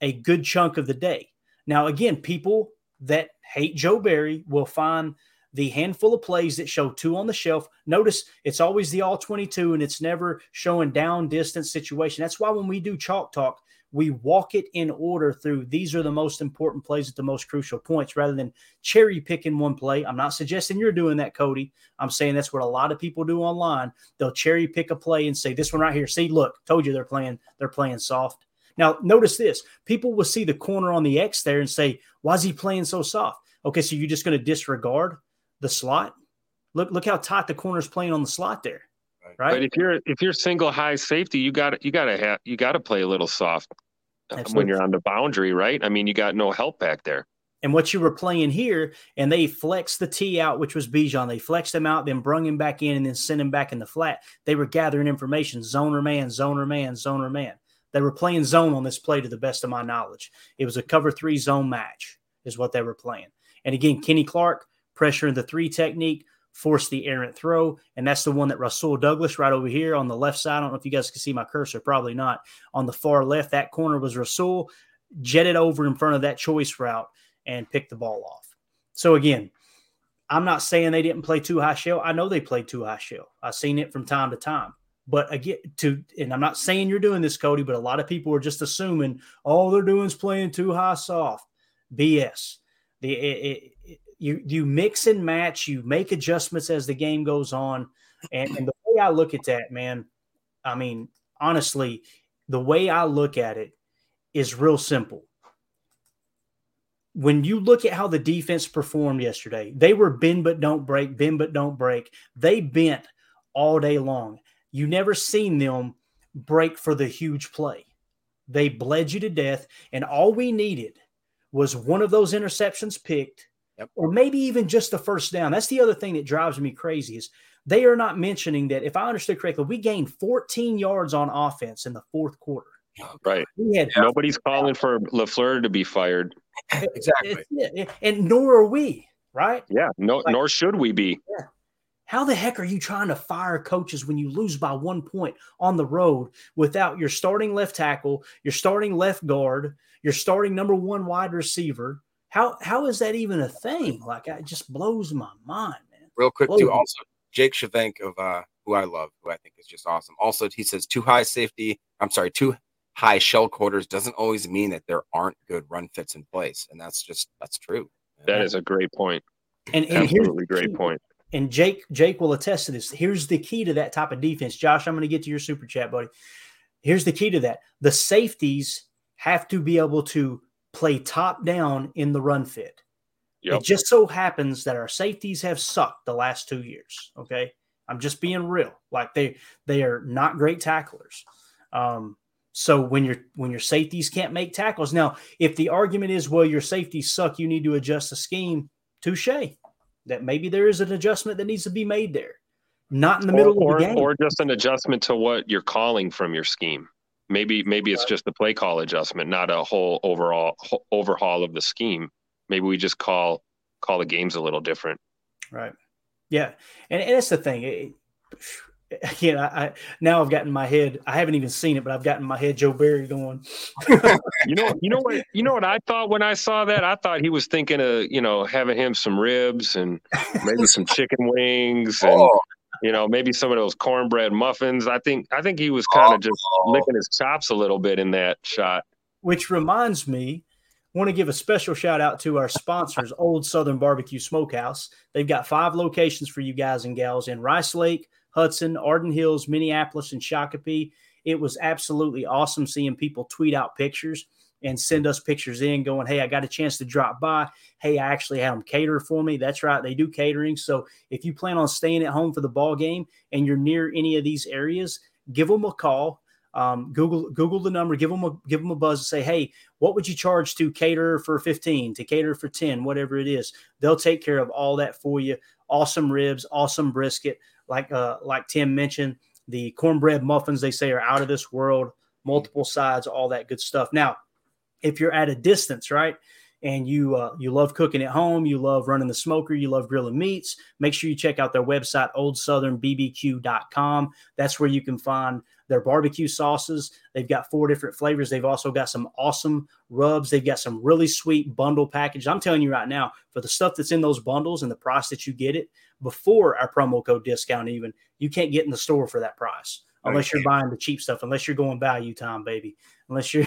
D: a good chunk of the day. Now, again, people that hate Joe Barry will find the handful of plays that show two on the shelf. Notice it's always the all 22 and it's never showing down distance situation. That's why when we do chalk talk, we walk it in order through these are the most important plays at the most crucial points rather than cherry picking one play. I'm not suggesting you're doing that, Cody. I'm saying that's what a lot of people do online. They'll cherry pick a play and say, This one right here. See, look, told you they're playing, they're playing soft. Now, notice this people will see the corner on the X there and say, Why is he playing so soft? Okay, so you're just going to disregard the slot. Look, look how tight the corner's playing on the slot there. Right.
E: But if you're if you're single high safety, you got you got to have you got to play a little soft uh, Absolutely. when you're on the boundary, right? I mean, you got no help back there.
D: And what you were playing here, and they flexed the T out, which was Bijan. They flexed him out, then brung him back in, and then sent him back in the flat. They were gathering information: zoner man, zoner man, zoner man. They were playing zone on this play, to the best of my knowledge. It was a cover three zone match, is what they were playing. And again, Kenny Clark pressure in the three technique, forced the errant throw. And that's the one that Rasul Douglas right over here on the left side. I don't know if you guys can see my cursor, probably not. On the far left, that corner was Rasul, jetted over in front of that choice route and picked the ball off. So again, I'm not saying they didn't play two high shell. I know they played two high shell. I've seen it from time to time. But again, to and I'm not saying you're doing this, Cody, but a lot of people are just assuming all they're doing is playing too high soft. BS. The it, it, you you mix and match, you make adjustments as the game goes on, and, and the way I look at that, man, I mean, honestly, the way I look at it is real simple. When you look at how the defense performed yesterday, they were bend but don't break, bend but don't break. They bent all day long. You never seen them break for the huge play. They bled you to death, and all we needed was one of those interceptions picked Yep. Or maybe even just the first down. That's the other thing that drives me crazy is they are not mentioning that if I understood correctly, we gained 14 yards on offense in the fourth quarter.
E: Right. Had, Nobody's calling for LaFleur to be fired.
F: exactly.
D: and nor are we, right?
E: Yeah. No, like, nor should we be.
D: Yeah. How the heck are you trying to fire coaches when you lose by one point on the road without your starting left tackle, your starting left guard, your starting number one wide receiver, how how is that even a thing? Like it just blows my mind, man.
F: Real quick, blows too. Also, Jake Shavank of uh, who I love, who I think is just awesome. Also, he says two high safety. I'm sorry, two high shell quarters doesn't always mean that there aren't good run fits in place, and that's just that's true.
E: That is a great point.
D: And,
E: and absolutely great point.
D: And Jake Jake will attest to this. Here's the key to that type of defense, Josh. I'm going to get to your super chat, buddy. Here's the key to that: the safeties have to be able to play top down in the run fit. Yep. It just so happens that our safeties have sucked the last two years. Okay. I'm just being real. Like they they are not great tacklers. Um, so when your when your safeties can't make tackles, now if the argument is well your safeties suck, you need to adjust the scheme. Touche. That maybe there is an adjustment that needs to be made there. Not in the middle
E: or,
D: of the game,
E: or just an adjustment to what you're calling from your scheme. Maybe maybe it's just the play call adjustment, not a whole overall overhaul of the scheme. Maybe we just call call the games a little different.
D: Right. Yeah, and, and that's the thing. It, again, I, I, now I've gotten my head. I haven't even seen it, but I've gotten my head Joe Barry going.
E: you know, you know what, you know what I thought when I saw that. I thought he was thinking of you know having him some ribs and maybe some chicken wings and oh you know, maybe some of those cornbread muffins. I think I think he was kind of just oh. licking his chops a little bit in that shot.
D: Which reminds me, want to give a special shout out to our sponsors, Old Southern Barbecue Smokehouse. They've got five locations for you guys and gals in Rice Lake, Hudson, Arden Hills, Minneapolis, and Shakopee. It was absolutely awesome seeing people tweet out pictures and send us pictures in going, Hey, I got a chance to drop by. Hey, I actually had them cater for me. That's right. They do catering. So if you plan on staying at home for the ball game and you're near any of these areas, give them a call. Um, Google Google the number, give them a give them a buzz and say, hey, what would you charge to cater for 15, to cater for 10, whatever it is. They'll take care of all that for you. Awesome ribs, awesome brisket. Like uh, like Tim mentioned, the cornbread muffins they say are out of this world, multiple sides, all that good stuff. Now, if you're at a distance, right? And you uh, you love cooking at home, you love running the smoker, you love grilling meats, make sure you check out their website, oldsouthernbbq.com. That's where you can find their barbecue sauces. They've got four different flavors. They've also got some awesome rubs. They've got some really sweet bundle package. I'm telling you right now, for the stuff that's in those bundles and the price that you get it before our promo code discount, even you can't get in the store for that price unless you're buying the cheap stuff, unless you're going value time, baby, unless you're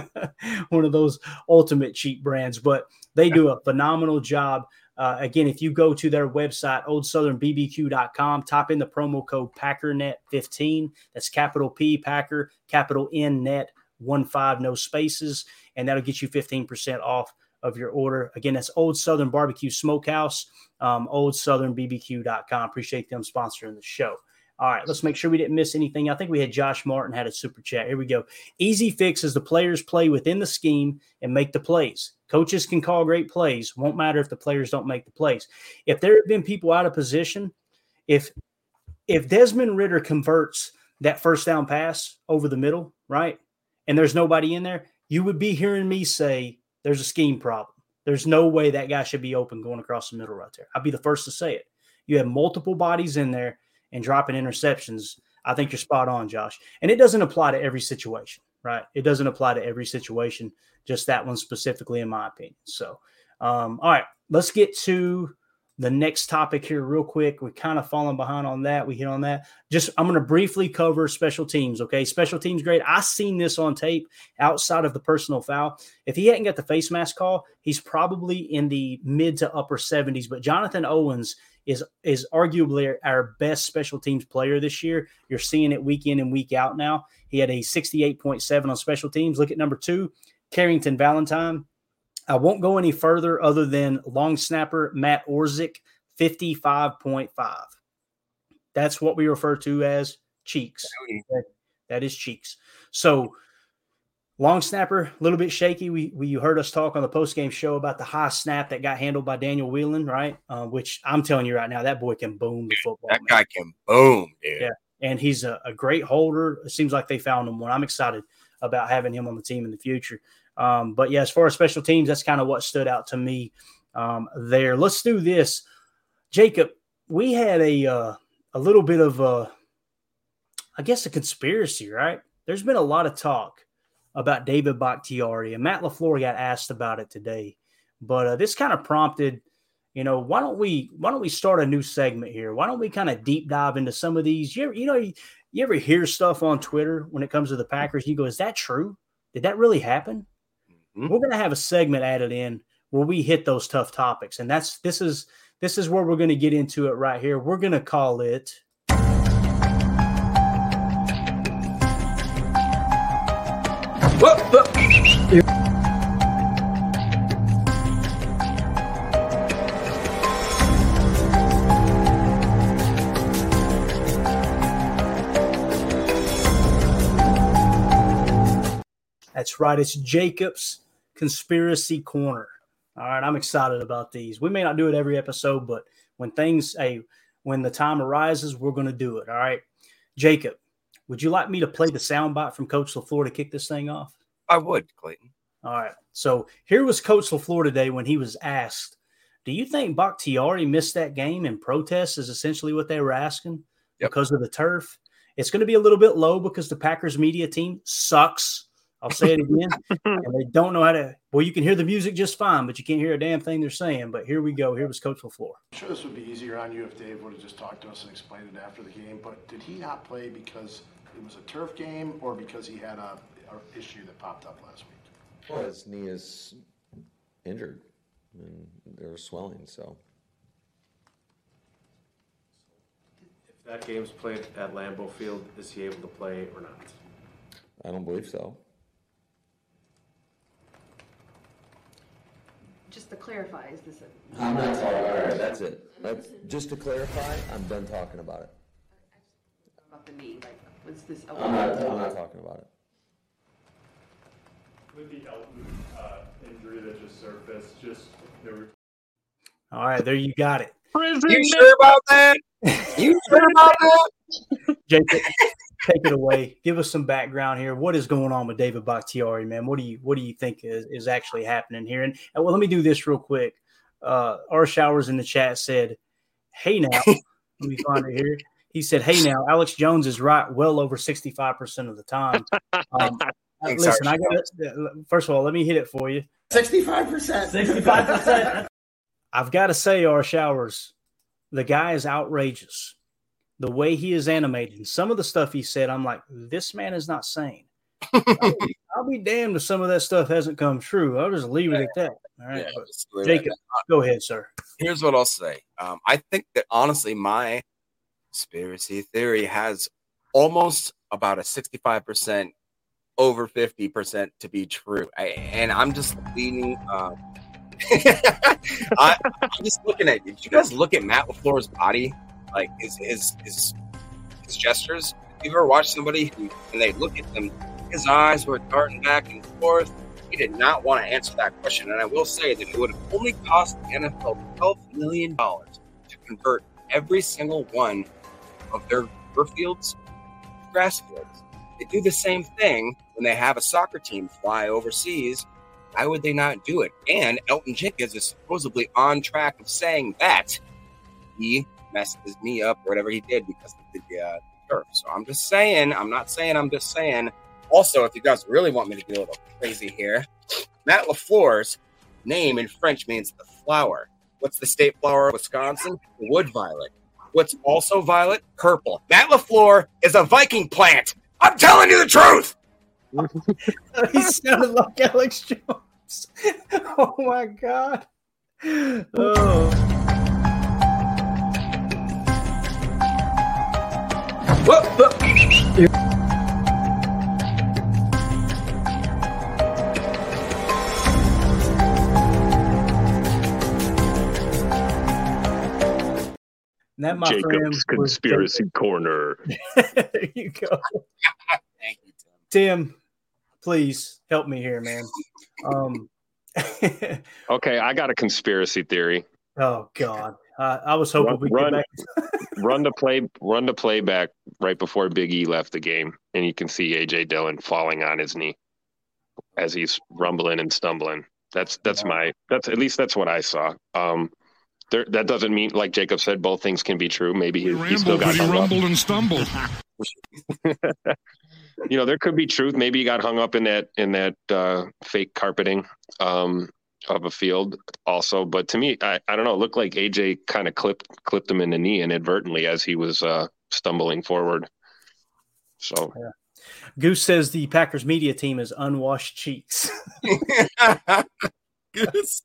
D: one of those ultimate cheap brands. But they do a phenomenal job. Uh, again, if you go to their website, oldsouthernbbq.com, type in the promo code PackerNet15. That's capital P Packer, capital N Net, one five, no spaces, and that'll get you 15% off of your order. Again, that's Old Southern Barbecue Smokehouse, um, oldsouthernbbq.com. Appreciate them sponsoring the show. All right, let's make sure we didn't miss anything. I think we had Josh Martin had a super chat. Here we go. Easy fix is the players play within the scheme and make the plays. Coaches can call great plays. Won't matter if the players don't make the plays. If there have been people out of position, if if Desmond Ridder converts that first down pass over the middle, right, and there's nobody in there, you would be hearing me say there's a scheme problem. There's no way that guy should be open going across the middle right there. I'd be the first to say it. You have multiple bodies in there and dropping interceptions, I think you're spot on, Josh. And it doesn't apply to every situation, right? It doesn't apply to every situation, just that one specifically, in my opinion. So, um, all right, let's get to the next topic here real quick. We're kind of falling behind on that. We hit on that. Just I'm going to briefly cover special teams. Okay, special teams great. I seen this on tape outside of the personal foul. If he hadn't got the face mask call, he's probably in the mid to upper 70s. But Jonathan Owens is is arguably our best special teams player this year. You're seeing it week in and week out now. He had a 68.7 on special teams. Look at number two, Carrington Valentine. I won't go any further other than long snapper Matt Orzech, 55.5. That's what we refer to as cheeks. That is cheeks. So Long snapper, a little bit shaky. We, we you heard us talk on the post game show about the high snap that got handled by Daniel Whelan, right? Uh, which I'm telling you right now, that boy can boom the football.
F: That man. guy can boom, dude.
D: Yeah, and he's a, a, great holder. It seems like they found him one. I'm excited about having him on the team in the future. Um, but yeah, as far as special teams, that's kind of what stood out to me um, there. Let's do this, Jacob. We had a uh, a little bit of a, I guess, a conspiracy, right? There's been a lot of talk about David Bakhtiari, and Matt LaFleur got asked about it today. But uh, this kind of prompted, you know, why don't we why don't we start a new segment here? Why don't we kind of deep dive into some of these? You ever, you know, you, you ever hear stuff on Twitter when it comes to the Packers? You go, is that true? Did that really happen? Mm-hmm. We're going to have a segment added in where we hit those tough topics, and that's this is this is where we're going to get into it right here. We're going to call it That's right. It's Jacob's Conspiracy Corner. All right. I'm excited about these. We may not do it every episode, but when things, hey, when the time arises, we're going to do it. All right. Jacob, would you like me to play the soundbite from Coach LaFleur to kick this thing off?
F: I would, Clayton.
D: All right. So here was Coach LaFleur today when he was asked, Do you think Bakhtiari missed that game in protest? Is essentially what they were asking yep. because of the turf. It's going to be a little bit low because the Packers media team sucks. I'll say it again. and they don't know how to. Well, you can hear the music just fine, but you can't hear a damn thing they're saying. But here we go. Here was Coach LaFleur.
K: I'm sure this would be easier on you if Dave would have just talked to us and explained it after the game. But did he not play because it was a turf game or because he had a, a issue that popped up last week?
L: Well, his knee is injured and there's swelling, so.
M: If that game's played at Lambeau Field, is he able to play or not?
L: I don't believe so.
N: Just to clarify, is this a?
L: I'm not talking, all right, that's it. That's, just to clarify, I'm done talking about it.
N: About the knee, like, was this? a-
L: I'm not, I'm not talking about it.
O: With the Elgton uh, injury that just surfaced, just there were.
D: All right, there you got it.
F: You sure about that? You sure about that?
D: Jacob, take it away. Give us some background here. What is going on with David Bakhtiari, man? What do you what do you think is, is actually happening here? And, and well, let me do this real quick. Uh, our showers in the chat said, "Hey now." let me find it here. He said, "Hey now, Alex Jones is right. Well over sixty five percent of the time." Um,
F: Thanks,
D: listen, I
F: Irish
D: got First of all, let me hit it for you.
K: 65%.
D: 65%. I've got to say, our showers, the guy is outrageous. The way he is animated, and some of the stuff he said, I'm like, this man is not sane. I'll, be, I'll be damned if some of that stuff hasn't come true. I'll just leave it at that. All right,
F: Yeah,
D: but
F: just leave it at
D: Jacob, go ahead, sir.
F: Here's what I'll say. Um, I think that honestly, my conspiracy theory has almost about a 65% over 50% to be true. I, and I'm just leaning. Um, I, I'm just looking at. Did you guys look at Matt LaFleur's body? Like his his his, his gestures? Have you ever watched somebody who, when they look at them, his eyes were darting back and forth? He did not want to answer that question. And I will say that it would have only cost the NFL $12 million to convert every single one of their fields grass fields. They do the same thing when they have a soccer team fly overseas. Why would they not do it? And Elgton Jenkins is supposedly on track of saying that he messed his knee up or whatever he did because of the uh, turf. So I'm just saying, I'm not saying, I'm just saying. Also, if you guys really want me to get a little crazy here, Matt LaFleur's name in French means the flower. What's the state flower of Wisconsin? Wood violet. What's also violet? Purple. Matt LaFleur is a Viking plant. I'm telling you the truth.
D: he sounded like Alex Jones. Oh my god. Oh. And that, my friend,
E: Jacob's
D: was
E: conspiracy corner.
D: there you go.
F: Thank you,
D: Tim, please help me here, man. Um,
E: Okay, I got a conspiracy theory.
D: oh God, uh, I was hoping
E: Run,
D: we
E: run,
D: get back.
E: run the play, run the playback right before Big E left the game, and you can see AJ Dillon falling on his knee as he's rumbling and stumbling. That's that's my that's at least that's what I saw. Um, there, that doesn't mean like Jacob said, both things can be true. Maybe he, he still got
P: but he
E: hung up.
P: rumbled and stumbled.
E: you know, there could be truth. Maybe he got hung up in that in that uh, fake carpeting um, of a field, also. But to me, I, I don't know. It looked like AJ kind of clipped clipped him in the knee inadvertently as he was uh, stumbling forward. So
D: Goose says the Packers media team is unwashed cheeks.
F: Goose.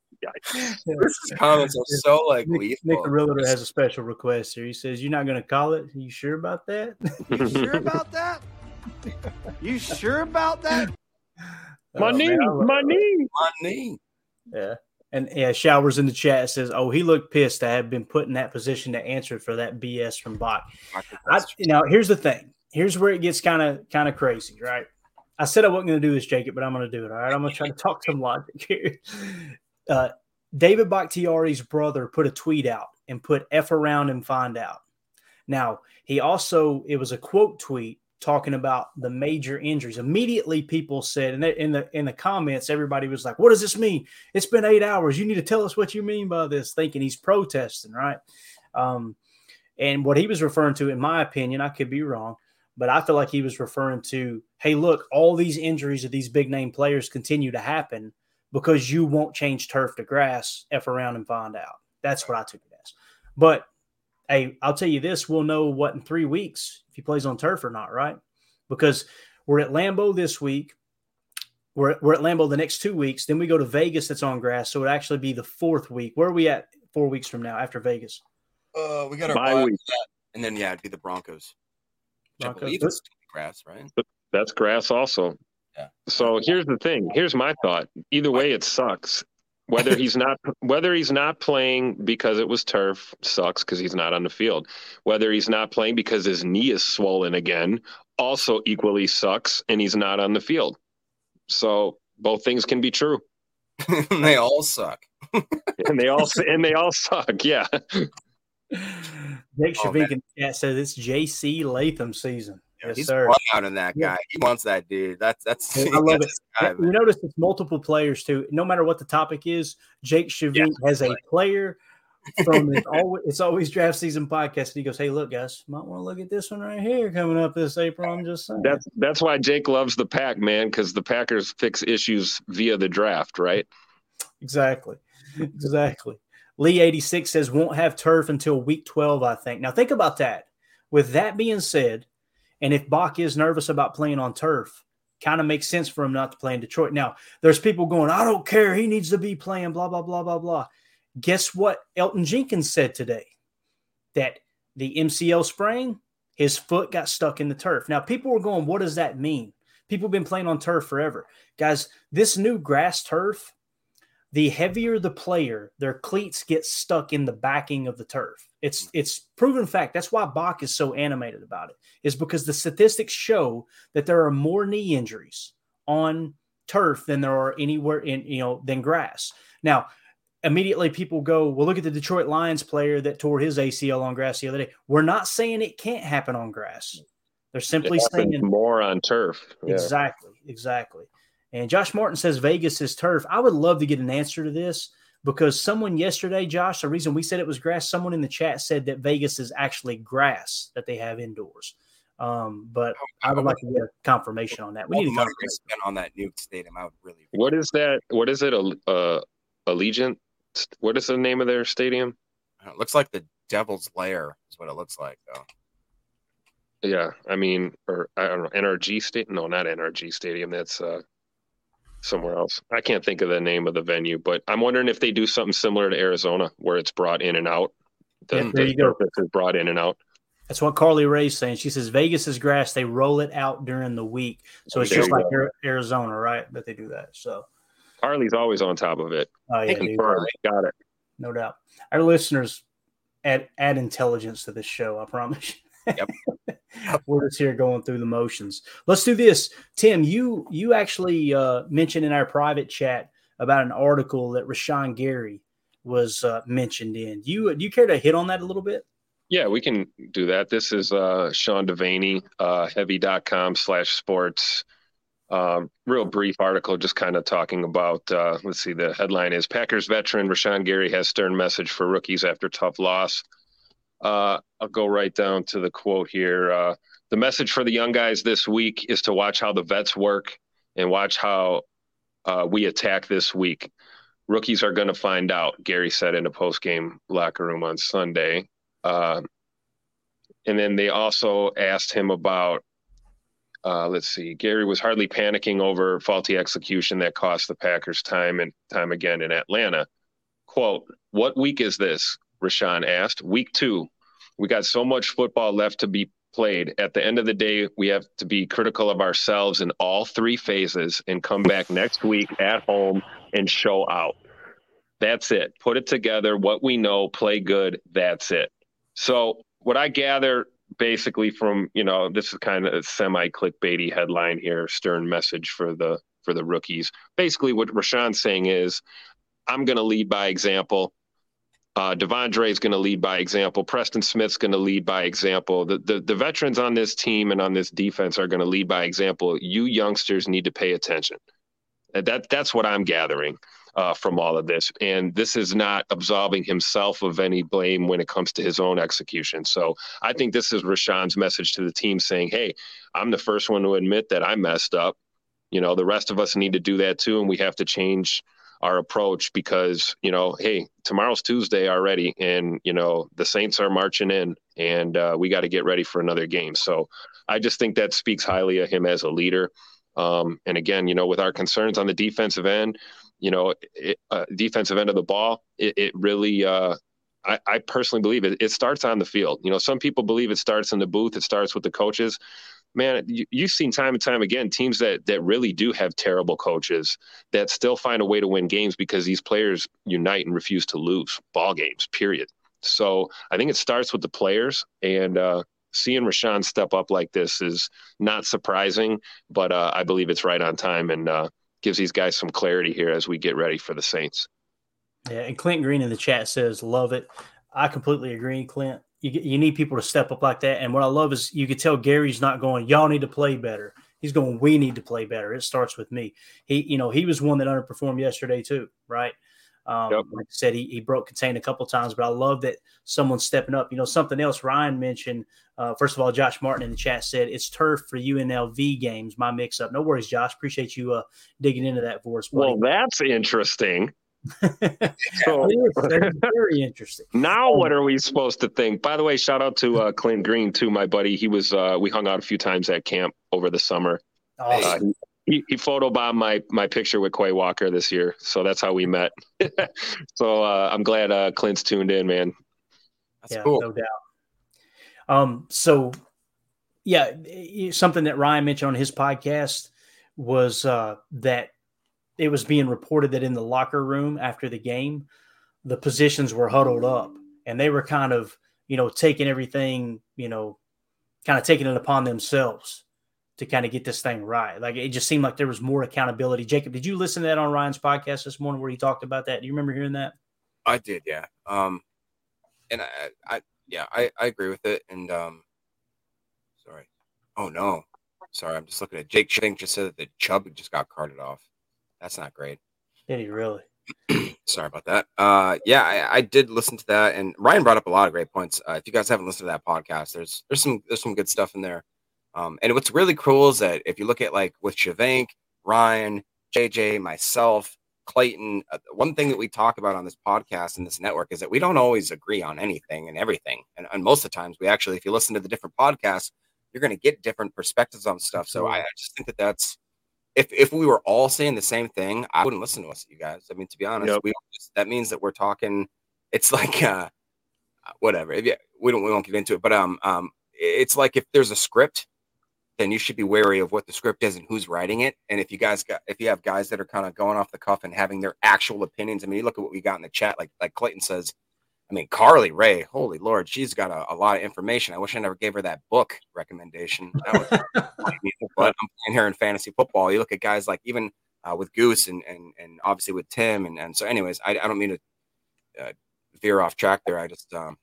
F: Goose's comments are so like
D: Nick,
F: lethal.
D: Nick the Realtor has a special request here. He says, "You're not going to call it. Are you sure about that?"
Q: You sure about that? You sure about that?
E: my
D: Oh,
E: knee,
D: man,
E: my knee.
F: My knee.
D: Yeah. And yeah, showers in the chat says, "Oh, he looked pissed I have been put in that position to answer for that BS from Bach." I, now, here's the thing. Here's where it gets kind of kind of crazy, right? I said I wasn't going to do this, Jacob, but I'm going to do it. All right, I'm going to try to talk some logic here. Uh, David Bakhtiari's brother put a tweet out and put "f around and find out." Now he also it was a quote tweet talking about the major injuries. Immediately, people said, and in the in the comments, everybody was like, "What does this mean? It's been eight hours. You need to tell us what you mean by this." Thinking he's protesting, right? Um, and what he was referring to, in my opinion, I could be wrong, but I feel like he was referring to, "Hey, look, all these injuries of these big name players continue to happen because you won't change turf to grass. F around and find out." That's what I took it as. But hey, I'll tell you this: we'll know what in three weeks if he plays on turf or not, right? Because we're at Lambeau this week. We're, we're at Lambeau the next two weeks. Then we go to Vegas that's on grass. So it actually be the fourth week. Where are we at four weeks from now after Vegas?
F: Uh, we got our
E: Bye
F: bye
E: week.
F: and then yeah, it'd be the Broncos. Which I believe it's grass, right?
E: That's grass also.
F: Yeah.
E: So here's the thing. Here's my thought. Either way, it sucks. Whether he's not whether he's not playing because it was turf sucks because he's not on the field. Whether he's not playing because his knee is swollen again also equally sucks and he's not on the field. So both things can be true.
F: they all suck.
E: And they all and they all suck. Yeah.
D: Jake
F: Oh,
D: Shavik in the chat says it's JC Latham season.
F: Yeah,
D: Yes,
F: he's
D: sir.
F: out in that
D: Yeah.
F: guy. He wants that dude. That's that's.
D: I love it.
F: that's his guy,
D: you notice it's multiple players too. No matter what the topic is, Jake Shavit has a player from his always, it's always draft season podcast. And he goes, "Hey, look, guys, might want to look at this one right here coming up this April." I'm just saying.
E: That's that's why Jake loves the pack, man, because the Packers fix issues via the draft, right?
D: Exactly. Exactly. Lee 86 says won't have turf until week 12, I think. Now, think about that. With that being said, and if Bach is nervous about playing on turf, kind of makes sense for him not to play in Detroit. Now, there's people going, I don't care. He needs to be playing, blah, blah, blah, blah, blah. Guess what Elgton Jenkins said today? That the MCL sprain, his foot got stuck in the turf. Now, people were going, what does that mean? People have been playing on turf forever. Guys, this new grass turf, the heavier the player, their cleats get stuck in the backing of the turf. It's it's proven fact. That's why Bach is so animated about it. Is because the statistics show that there are more knee injuries on turf than there are anywhere in you know than grass. Now, immediately people go, well, look at the Detroit Lions player that tore his ACL on grass the other day. We're not saying it can't happen on grass. They're simply saying
E: more on turf. Yeah.
D: Exactly, exactly. And Josh Martin says Vegas is turf. I would love to get an answer to this because someone yesterday, Josh, the reason we said it was grass, someone in the chat said that Vegas is actually grass that they have indoors. Um, but I would like to get a confirmation on that. We need
F: the
D: a confirmation.
F: on that new stadium. I would really.
E: What is that? What is it? A uh, Allegiant? What is the name of their stadium?
F: It looks like the Devil's Lair is what it looks like, though.
E: Yeah, I mean, or I don't know, NRG Stadium? No, not NRG Stadium. That's uh, somewhere else. I can't think of the name of the venue, but I'm wondering if they do something similar to Arizona, where it's brought in and out. The,
D: Yeah, there
E: the
D: you go.
E: is brought in and out.
D: That's what Carly Ray's saying. She says Vegas is grass. They roll it out during the week. So it's
E: There
D: just like
E: go.
D: Arizona, right? That they do that. So
E: Carly's always on top of it.
D: Oh, yeah, dude.
E: Confirmed. Got it.
D: no doubt. Our listeners add add intelligence to this show. I promise.
F: Yep.
D: We're just here going through the motions. Let's do this, Tim. You you actually uh, mentioned in our private chat about an article that Rashan Gary was uh, mentioned in. You do you care to hit on that a little bit?
E: Yeah, we can do that. This is uh, Sean Devaney, uh, heavy.com slash sports. Um, real brief article, just kind of talking about, uh, let's see, the headline is Packers veteran Rashan Gary has stern message for rookies after tough loss. Uh, I'll go right down to the quote here. Uh, the message for the young guys this week is to watch how the vets work and watch how uh, we attack this week. Rookies are going to find out, Gary said in a post game locker room on Sunday. Uh, and then they also asked him about, uh, let's see, Gary was hardly panicking over faulty execution that cost the Packers time and time again in Atlanta. Quote, What week is this? Rashan asked. Week two. We got so much football left to be played. At the end of the day, we have to be critical of ourselves in all three phases and come back next week at home and show out. That's it. Put it together. What we know, play good. That's it. So, what I gather basically from you know this is kind of a semi clickbaity headline here, stern message for the for the rookies. Basically, what Rashan's saying is, I'm going to lead by example. Uh, Devonte is going to lead by example. Preston Smith's going to lead by example. The, the the veterans on this team and on this defense are going to lead by example. You youngsters need to pay attention. That that's what I'm gathering uh, from all of this. And this is not absolving himself of any blame when it comes to his own execution. So I think this is Rashan's message to the team saying, hey, I'm the first one to admit that I messed up. You know, the rest of us need to do that too. And we have to change our approach because, you know, hey, tomorrow's Tuesday already. And, you know, the Saints are marching in and uh, we got to get ready for another game. So I just think that speaks highly of him as a leader. Um, and again, you know, with our concerns on the defensive end, you know, it, uh, defensive end of the ball, it, it really, uh, I, I personally believe it, it starts on the field. You know, some people believe it starts in the booth, it starts with the coaches. Man, you, you've seen time and time again teams that that really do have terrible coaches that still find a way to win games because these players unite and refuse to lose ball games. Period. So I think it starts with the players, and uh, seeing Rashan step up like this is not surprising, but uh, I believe it's right on time and uh, gives these guys some clarity here as we get ready for the Saints.
D: Yeah, and Clint Green in the chat says, "Love it." I completely agree, Clint. You, you need people to step up like that. And what I love is you could tell Gary's not going, y'all need to play better. He's going, we need to play better. It starts with me. He, you know, he was one that underperformed yesterday too, right? Um, yep. Like I said, he, he broke contain a couple times, but I love that someone's stepping up. You know, something else Ryan mentioned. Uh, first of all, Josh Martin in the chat said it's turf for UNLV games. My mix up. No worries, Josh. Appreciate you uh, digging into that for us.
E: Buddy. Well, that's interesting.
D: So, very interesting.
E: Now, what are we supposed to think? By the way, shout out to uh, Clint Green too, my buddy. He was uh, we hung out a few times at camp over the summer. Awesome. Uh, he, he photobombed my my picture with Quay Walker this year, so that's how we met. so uh, I'm glad uh, Clint's tuned in, man.
D: That's yeah, cool. no doubt. Um, so yeah, something that Ryan mentioned on his podcast was uh, that it was being reported that in the locker room after the game, the positions were huddled up and they were kind of, you know, taking everything, you know, kind of taking it upon themselves to kind of get this thing right. Like it just seemed like there was more accountability. Jacob, did you listen to that on Ryan's podcast this morning where he talked about that? Do you remember hearing that?
F: I did, yeah. Um, and I, I yeah, I, I agree with it. And um, sorry. Oh no, sorry. I'm just looking at Jake Shank just said that the Chubb just got carted off. That's not great.
D: Did he really?
F: Sorry about that. Uh, yeah, I, I, did listen to that, and Ryan brought up a lot of great points. Uh, if you guys haven't listened to that podcast, there's there's some there's some good stuff in there. Um, and what's really cool is that if you look at like with Shavank, Ryan, JJ, myself, Clayton, uh, one thing that we talk about on this podcast and this network is that we don't always agree on anything and everything. And, and most of the times, we actually, if you listen to the different podcasts, you're going to get different perspectives on stuff. So I, I just think that that's if if we were all saying the same thing, I wouldn't listen to us, you guys. I mean, to be honest, yep. we just, that means that we're talking. It's like uh, whatever. If, yeah, we don't we won't get into it, but um um, it's like if there's a script, then you should be wary of what the script is and who's writing it. And if you guys got if you have guys that are kind of going off the cuff and having their actual opinions, I mean, you look at what we got in the chat, like like Clayton says, I mean, Carly Ray, holy Lord, she's got a, a, lot of information. I wish I never gave her that book recommendation. That was, but I'm playing her in fantasy football. You look at guys like even uh, with Goose and, and and obviously with Tim. And, and so, anyways, I, I don't mean to uh, veer off track there. I just, um,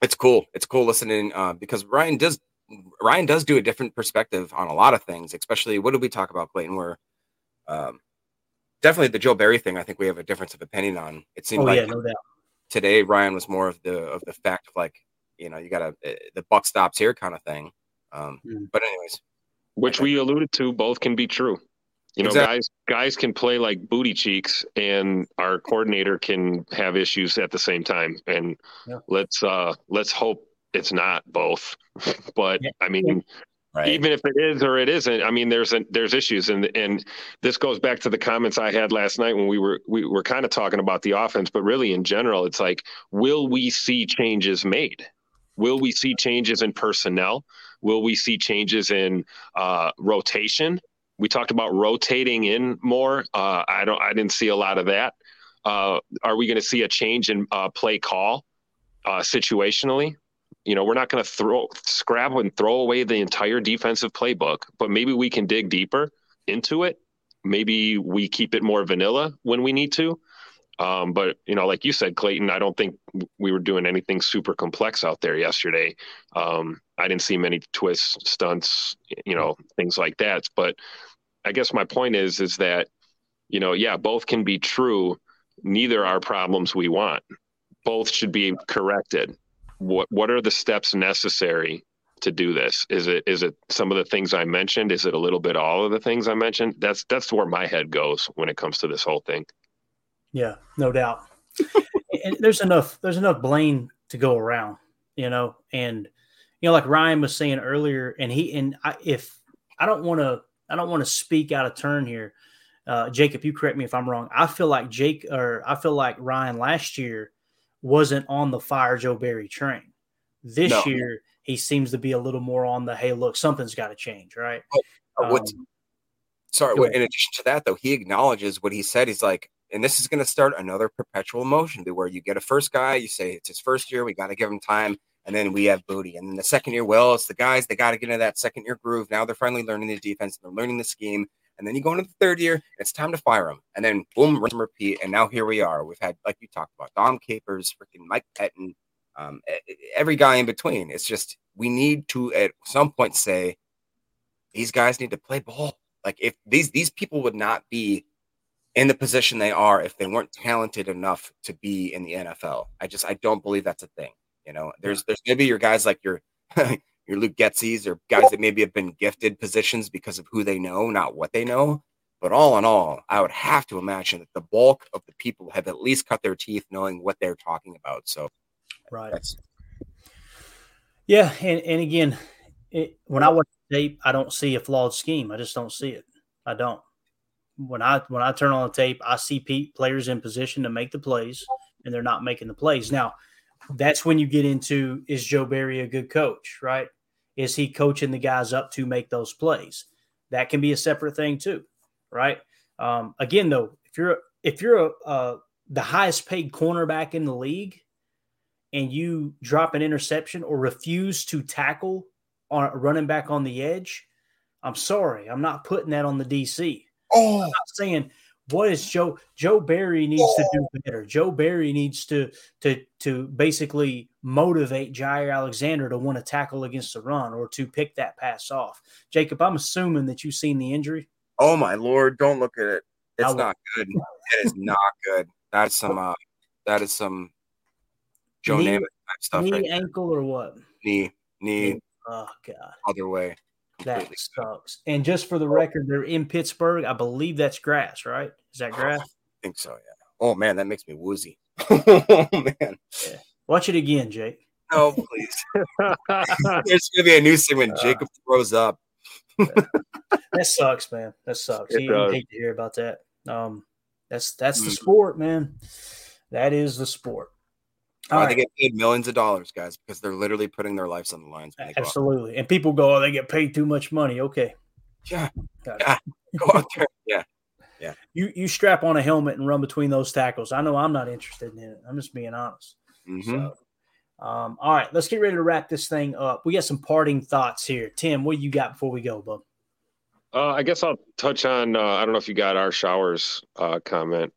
F: it's cool. It's cool listening uh, because Ryan does, Ryan does do a different perspective on a lot of things, especially what did we talk about, Clayton? Where, um, definitely the Joe Barry thing, I think we have a difference of opinion on. It seemed oh, like yeah, no doubt today Ryan was more of the of the fact of like you know you got to eh, the buck stops here kind of thing. Um, mm. But anyways,
E: which we alluded to, both can be true. You know, exactly. guys guys can play like booty cheeks, and our coordinator can have issues at the same time. And yeah. let's uh let's hope it's not both. but yeah. I mean, Right. Even if it is or it isn't, I mean, there's a, there's issues, and and this goes back to the comments I had last night when we were we were kind of talking about the offense, but really in general, it's like, will we see changes made? Will we see changes in personnel? Will we see changes in uh, rotation? We talked about rotating in more. Uh, I don't. I didn't see a lot of that. Uh, are we going to see a change in uh, play call uh, situationally? You know, we're not going to throw scrap and throw away the entire defensive playbook, but maybe we can dig deeper into it. Maybe we keep it more vanilla when we need to. Um, but you know, like you said, Clayton, I don't think we were doing anything super complex out there yesterday. Um, I didn't see many twists, stunts, you know, things like that. But I guess my point is, is that you know, yeah, both can be true. Neither are problems we want. Both should be corrected what what are the steps necessary to do this? Is it is it some of the things I mentioned? Is it a little bit all of the things I mentioned? That's that's where my head goes when it comes to this whole thing.
D: Yeah, no doubt. and there's enough there's enough blame to go around, you know, and you know, like Ryan was saying earlier, and he and I, if I don't want to I don't want to speak out of turn here. Uh, Jacob, you correct me if I'm wrong. I feel like Jake or I feel like Ryan last year wasn't on the fire Joe Barry train. This no. year, he seems to be a little more on the hey, look, something's got to change, right?
F: Oh, um, sorry, wait, in addition to that, though, he acknowledges what he said. He's like, and this is going to start another perpetual motion to where you get a first guy, you say it's his first year, we got to give him time, and then we have booty. And then the second year, well, it's the guys, they got to get into that second year groove. Now they're finally learning the defense, they're learning the scheme. And then you go into the third year, it's time to fire him. And then boom, rinse and repeat. And now here we are. We've had, like you talked about, Dom Capers, freaking Mike Pettine, um, every guy in between. It's just we need to at some point say these guys need to play ball. Like if these these people would not be in the position they are if they weren't talented enough to be in the NFL. I just I don't believe that's a thing. You know, there's there's maybe your guys like your your Luke Getsy's or guys that maybe have been gifted positions because of who they know, not what they know. But all in all, I would have to imagine that the bulk of the people have at least cut their teeth knowing what they're talking about. So,
D: right. Yeah, and, and again, it, when I watch tape, I don't see a flawed scheme. I just don't see it. I don't. When I when I turn on the tape, I see players in position to make the plays, and they're not making the plays. Now, that's when you get into is Joe Barry a good coach, right? Is he coaching the guys up to make those plays? That can be a separate thing too, right? Um, again, though, if you're if you're a, uh, the highest paid cornerback in the league, and you drop an interception or refuse to tackle on running back on the edge, I'm sorry, I'm not putting that on the DC.
F: Oh,
D: I'm not saying what is Joe Joe Barry needs to do better. Joe Barry needs to to to basically motivate Jaire Alexander to want to tackle against the run or to pick that pass off. Jacob, I'm assuming that you've seen the injury.
F: oh my lord, don't look at it. It's not good. It is not good. That's some uh that is some Joe
D: Knee-
F: Namath type stuff
D: knee,
F: right there.
D: ankle, or what?
F: Knee, knee,
D: Oh God,
F: other way.
D: That sucks. And just for the record, they're in Pittsburgh. I believe that's grass, right? Is that grass?
F: I think so, yeah. Oh man, that makes me woozy. oh man.
D: Watch it again, Jake.
F: Oh please. There's gonna be a new segment.
D: Uh,
F: Jacob throws up.
D: That sucks, man. That sucks.
F: It
D: You, you
F: does.
D: hate to hear about that. Um, that's that's the
F: Mhm.
D: sport, man. That is the sport. All
F: Why
D: right.
F: they get paid millions of dollars, guys, because they're literally putting their lives on the lines. When they.
D: Absolutely. And people go, oh, they get paid too much money. Okay.
F: Yeah.
D: Got it.
F: Yeah. Go out there. Yeah. Yeah.
D: You you strap on a helmet and run between those tackles. I know I'm not interested in it. I'm just being honest.
F: Mhm.
D: So, um, all right, let's get ready to wrap this thing up. We got some parting thoughts here. Tim, what you got before we go, bub?
E: Uh, I guess I'll touch on. Uh, I don't know if you got our showers uh, comment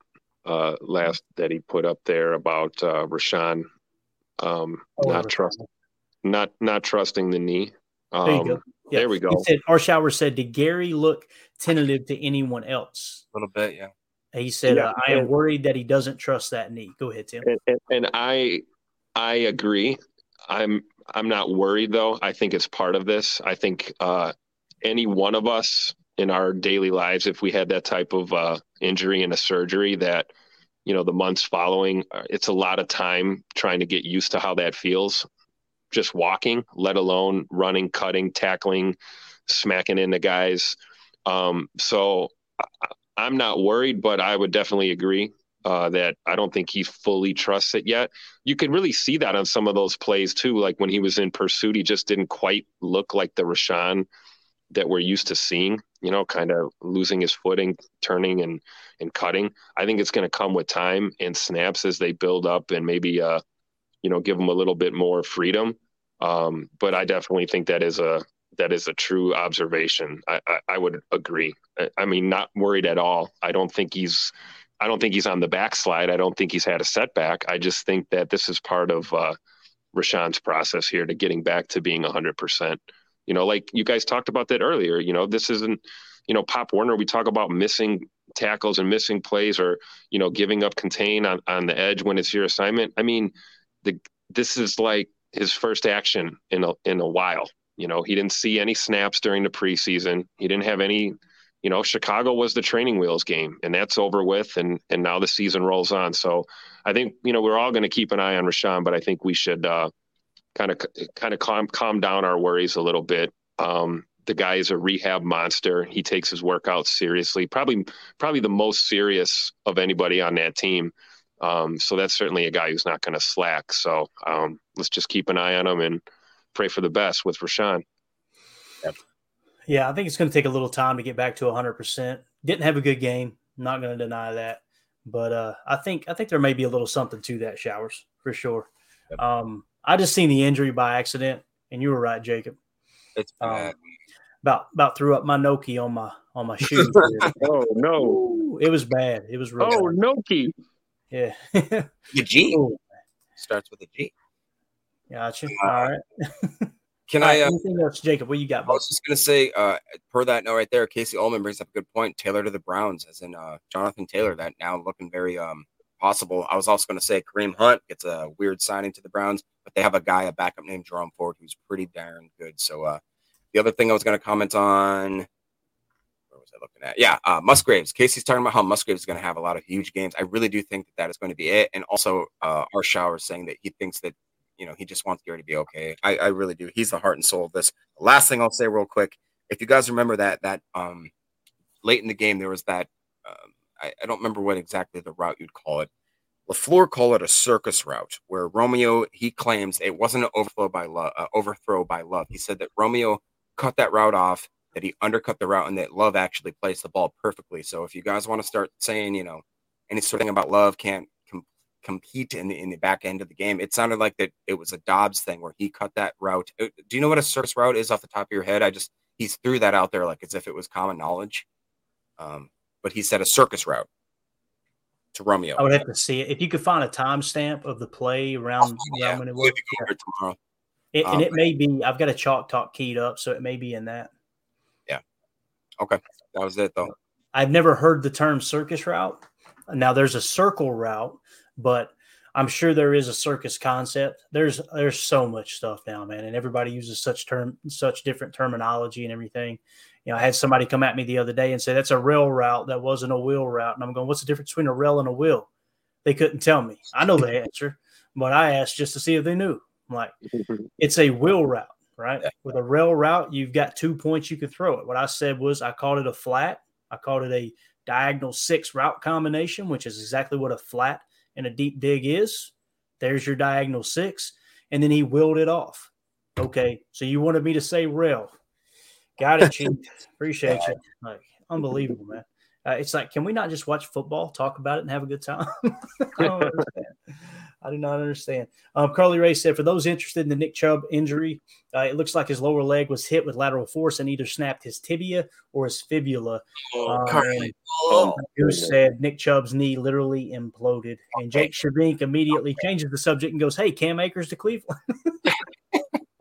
E: uh, last that he put up there about uh, Rashan um,
D: Oh,
E: not
D: Rashan.
E: trust, not not trusting the knee. Um,
D: There you go. Yeah.
E: There we go.
D: He said, our shower said, did Gary look tentative to anyone else?
F: A little bit, yeah.
D: He said,
E: Yeah,
D: uh, I am worried that he doesn't trust that knee. Go ahead, Tim.
E: and, and, and I I agree. I'm I'm not worried though. I think it's part of this. I think uh, any one of us in our daily lives, if we had that type of uh, injury and a surgery, that you know the months following, uh, it's a lot of time trying to get used to how that feels. Just walking, let alone running, cutting, tackling, smacking into guys. Um, so I'm not worried, but I would definitely agree uh, that I don't think he fully trusts it yet. You can really see that on some of those plays too. Like when he was in pursuit, he just didn't quite look like the Rashan that we're used to seeing. You know, kind of losing his footing, turning and and cutting. I think it's going to come with time and snaps as they build up, and maybe uh, you know, give him a little bit more freedom. Um, but I definitely think that is a that is a true observation. I, I, I would agree. I, I mean, not worried at all. I don't think he's I don't think he's on the backslide. I don't think he's had a setback. I just think that this is part of uh, Rashan's process here to getting back to being 100%. You know, like you guys talked about that earlier. You know, this isn't, you know, Pop Warner, we talk about missing tackles and missing plays or, you know, giving up contain on, on the edge when it's your assignment. I mean, the this is like his first action in a, in a while. You know, he didn't see any snaps during the preseason. He didn't have any you know, Chicago was the training wheels game, and that's over with, and and now the season rolls on. So, I think you know we're all going to keep an eye on Rashan, but I think we should uh, kind of kind of calm calm down our worries a little bit. Um, the guy is a rehab monster. He takes his workouts seriously, probably probably the most serious of anybody on that team. Um, so that's certainly a guy who's not going to slack. So um, let's just keep an eye on him and pray for the best with Rashan.
D: Yeah, I think it's going to take a little time to get back to 100%. Didn't have a good game. Not going to deny that. But uh, I think I think there may be a little something to that, Showers, for sure. Um, I just seen the injury by accident, and you were right, Jacob.
F: It's
D: um, about about threw up my Noki on my on my shoe.
E: oh no!
D: Ooh, it was bad. It was real.
E: Oh
D: bad.
E: Noki!
D: Yeah.
F: The G
D: Ooh.
F: starts with a G.
D: Gotcha.
F: Uh,
D: All right.
F: Can
D: All
F: I?
D: right,
F: Uh,
D: anything else, Jacob? What you got?
F: I was just gonna say, uh, per that note right there, Casey Ullman brings up a good point. Taylor to the Browns, as in uh, Jonathan Taylor, that now looking very um possible. I was also gonna say Kareem Hunt gets a weird signing to the Browns, but they have a guy, a backup named Jerome Ford, who's pretty darn good. So uh, the other thing I was gonna comment on, where was I looking at? Yeah, uh, Musgraves. Casey's talking about how Musgraves is gonna have a lot of huge games. I really do think that that is going to be it. And also, uh, our shower is saying that he thinks that you know, he just wants Gary to be okay. I, I really do. He's the heart and soul of this. Last thing I'll say real quick, if you guys remember that that um late in the game there was that um, I, I don't remember what exactly the route you'd call it. LaFleur called it a circus route, where Romeo he claims it wasn't an overflow by uh, overthrow by love. He said that Romeo cut that route off, that he undercut the route, and that Love actually placed the ball perfectly. So if you guys want to start saying, you know, any sort of thing about Love can't com- compete in the in the back end of the game. It sounded like that it was a Doubs thing where he cut that route. Uh, Do you know what a circus route is off the top of your head? I just he threw that out there like as if it was common knowledge. Um, but he said a circus route to Romeo.
D: I would have to see it. If you could find a timestamp of the play around,
F: yeah,
D: around when it was,
F: be tomorrow.
D: it, and
F: Um,
D: it may be. I've got a chalk talk keyed up, so it may be in that. Yeah.
F: Okay, that was it though.
D: I've never heard the term circus route. Now there's a circle route, but I'm sure there is a circus concept. There's there's so much stuff now, man, and everybody uses such term such different terminology and everything. You know, I had somebody come at me the other day and say that's a rail route that wasn't a wheel route, and I'm going, what's the difference between a rail and a wheel? They couldn't tell me. I know the answer, but I asked just to see if they knew. I'm like, it's a wheel route, right? With a rail route, you've got two points you can throw it. What I said was I called it a flat. I called it a diagonal six route combination, which is exactly what a flat and a deep dig is. There's your diagonal six. And then he willed it off. Okay. So you wanted me to say rail. Got it, Chief. Appreciate you. Like, unbelievable, man. Uh, it's like, can we not just watch football, talk about it, and have a good time? I don't understand. I do not understand. Um, Carly Ray said, for those interested in the Nick Chubb injury, uh, it looks like his lower leg was hit with lateral force and either snapped his tibia or his fibula.
F: Oh,
D: Um,
F: Carly. Oh.
D: Goose said Nick Chubb's knee literally imploded. And Jake Shavink immediately changes the subject and goes, Hey, Cam Akers to Cleveland.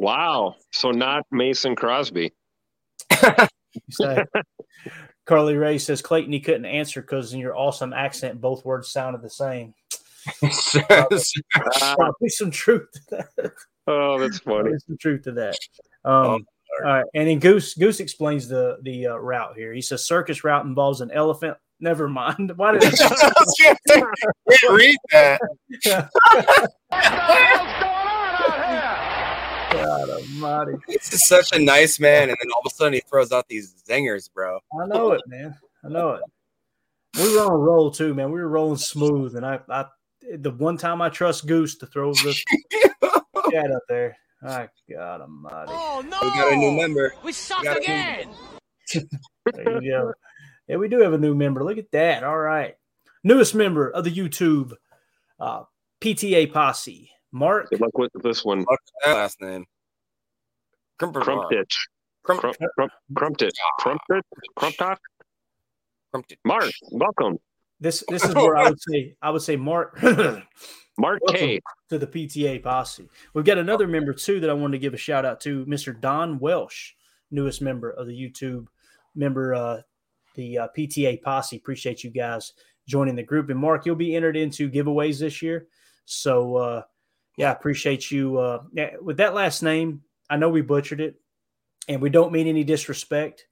E: Wow. So not Mason Crosby.
D: So, Carly Ray says, Clayton, he couldn't answer because in your awesome accent, both words sounded the same. Probably some truth to that.
E: Oh, that's funny.
D: There's some truth to that. Um, all right, and then Goose Goose explains the the uh, route here. He says circus route involves an elephant. Never mind. Why did I
F: Can't read that.
D: God Almighty!
F: This is such a nice man, and then all of a sudden he throws out these zingers, bro.
D: I know it, man. I know it. We were on a roll too, man. We were rolling smooth, and I, I the one time I trust Goose to throw the cat up there. My God Almighty!
Q: Oh no!
F: We got a new member.
Q: We suck
F: got a new
Q: again.
D: There you go. Yeah, we do have a new member. Look at that. All right. Newest member of the YouTube uh, PTA posse, Mark.
E: Good luck with this one.
F: What's that last name?
E: Crumptitch. Crump, crump, Crumptitch. Crumptitch. Crumptot. Mark, welcome.
D: This this is where I would say I would say Mark
E: Mark K.
D: to the PTA posse. We've got another member too that I wanted to give a shout out to, Mr. Don Welsh, newest member of the YouTube member uh the uh, PTA posse. Appreciate you guys joining the group. And Mark, you'll be entered into giveaways this year. So uh yeah, appreciate you uh yeah, with that last name. I know we butchered it and we don't mean any disrespect,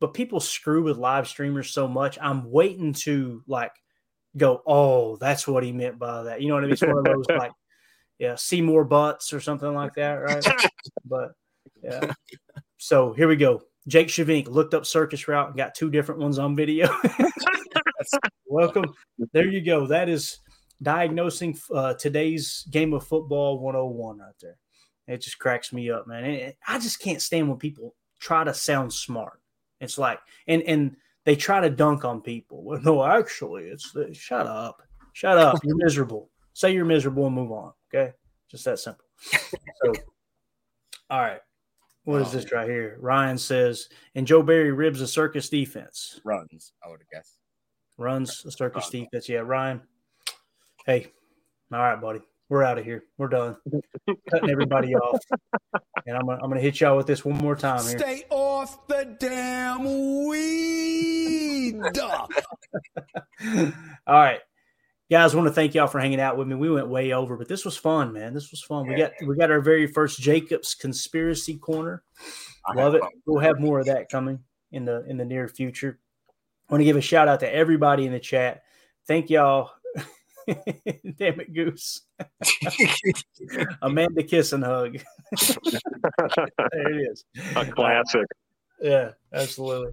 D: but people screw with live streamers so much. I'm waiting to like go, oh, that's what he meant by that. You know what I mean? It's one of those like, yeah, see more butts or something like that, right? but yeah. So here we go. Jake Shavink looked up circus route and got two different ones on video. Welcome. There you go. That is diagnosing uh, today's game of football 101 right there. It just cracks me up, man. I just can't stand when people try to sound smart. It's like, and and they try to dunk on people. Well, no, actually, it's the, shut up, shut up. You're miserable. Say you're miserable and move on. Okay, just that simple. So, all right, what is um, this right here? Ryan says, and Joe Barry ribs a circus defense.
F: Runs, I would have guessed.
D: Runs a circus defense. Yeah, Ryan. Hey, all right, buddy. We're out of here. We're done. Cutting everybody off. And I'm gonna, I'm gonna hit y'all with this one more time here.
Q: Stay off the damn weed.
D: All right. Guys, want to thank y'all for hanging out with me. We went way over, but this was fun, man. This was fun. We got we got our very first Jacobs conspiracy corner. Love it. We'll have more of that coming in the in the near future. I want to give a shout out to everybody in the chat. Thank y'all. Damn it, Goose. Amanda kiss and hug. there it is.
E: A classic.
D: Yeah, absolutely.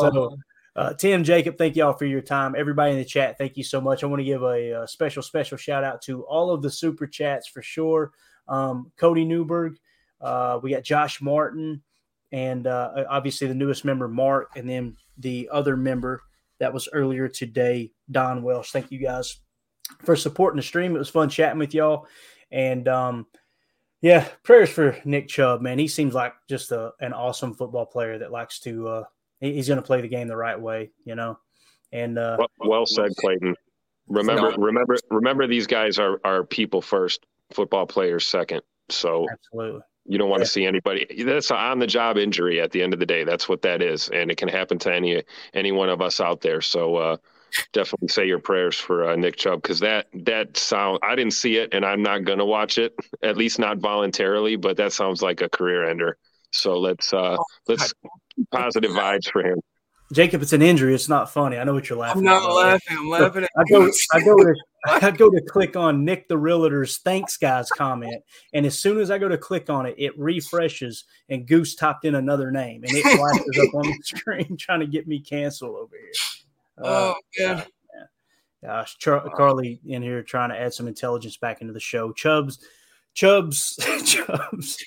D: So, uh, Tim, Jacob, thank y'all for your time. Everybody in the chat, thank you so much. I want to give a, a special, special shout out to all of the super chats for sure. Um, Cody Newberg, uh, we got Josh Martin, and uh, obviously the newest member, Mark, and then the other member that was earlier today, Don Welsh. Thank you guys for supporting the stream. It was fun chatting with y'all. And um, yeah, prayers for Nick Chubb, man. He seems like just a, an awesome football player that likes to, uh, he's going to play the game the right way, you know? And uh,
E: Well, well said, Clayton. Remember, remember, remember. These guys are are people first, football players second. So
D: absolutely,
E: you don't want to see anybody. That's an on the job injury. At the end of the day, that's what that is, and it can happen to any any one of us out there. So uh, definitely say your prayers for uh, Nick Chubb because that that sound. I didn't see it, and I'm not gonna watch it. At least not voluntarily. But that sounds like a career ender. So let's uh, let's positive vibes for him.
D: Jacob, it's an injury. It's not funny. I know what you're laughing.
F: I'm not
D: at.
F: laughing. I'm laughing at
D: I go, I go to, I go to click on Nick the Realtor's thanks guys comment, and as soon as I go to click on it, it refreshes, and Goose typed in another name, and it flashes up on the screen trying to get me canceled over here. Uh,
F: Oh man.
D: Gosh, Char- Carly in here trying to add some intelligence back into the show. Chubbs, Chubbs, Chubbs,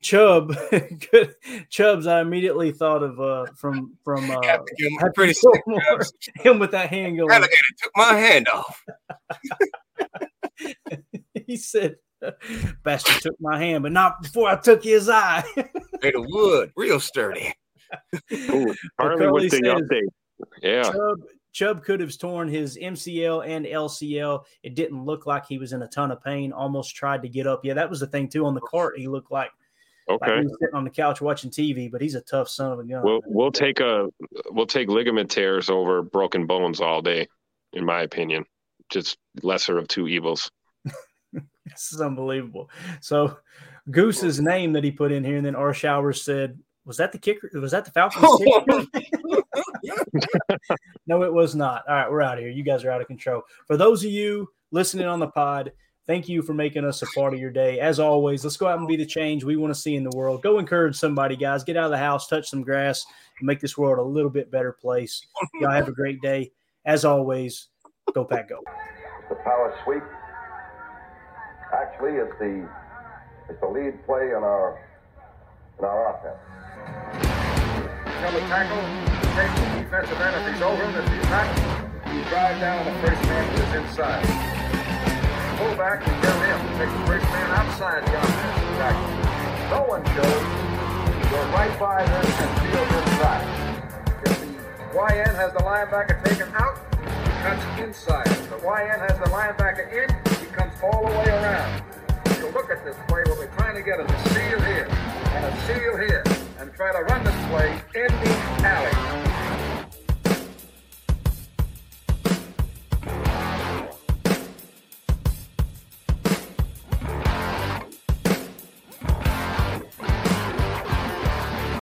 D: Chubb, good Chubbs. I immediately thought of uh from from uh,
F: Happy Gilmore,
D: Happy
F: pretty
D: Gilmore.
F: Chubbs.
D: him with that hand going.
F: Alligator took my hand off.
D: he said, "Bastard took my hand, but not before I took his eye."
F: Made of wood, real sturdy.
E: Ooh, Harley
D: Carly
E: with the
D: says-
E: update. Yeah.
D: Chubb, Chubb could have torn his MCL and LCL. It didn't look like he was in a ton of pain. Almost tried to get up. Yeah, that was the thing too. On the cart, he looked like, like
E: Okay.
D: he was sitting on the couch watching TV. But he's a tough son of a gun.
E: We'll we'll take a we'll take ligament tears over broken bones all day, in my opinion. Just lesser of two evils.
D: This is unbelievable. So Goose's name that he put in here, and then R. Showers said, "Was that the kicker? Was that the Falcons?" kicker?" no, it was not. All right, we're out of here. You guys are out of control. For those of you listening on the pod, thank you for making us a part of your day. As always, let's go out and be the change we want to see in the world. Go encourage somebody, guys. Get out of the house, touch some grass, and make this world a little bit better place. Y'all have a great day. As always, go pack go.
B: The power sweep. Actually, it's the it's the lead play in our in our offense.
C: Come to tackle, take the defensive end if he's over him. If he's not, you drive down the first man who is inside. Pull back and tell him take the first man outside the offensive tackle. No one shows. Go right by them and field inside. If the YN has the linebacker taken out, he cuts inside. If the YN has the linebacker in, he comes all the way around. You look at this play, what we're trying to get is a seal here and a seal here and try to run this play in the alley.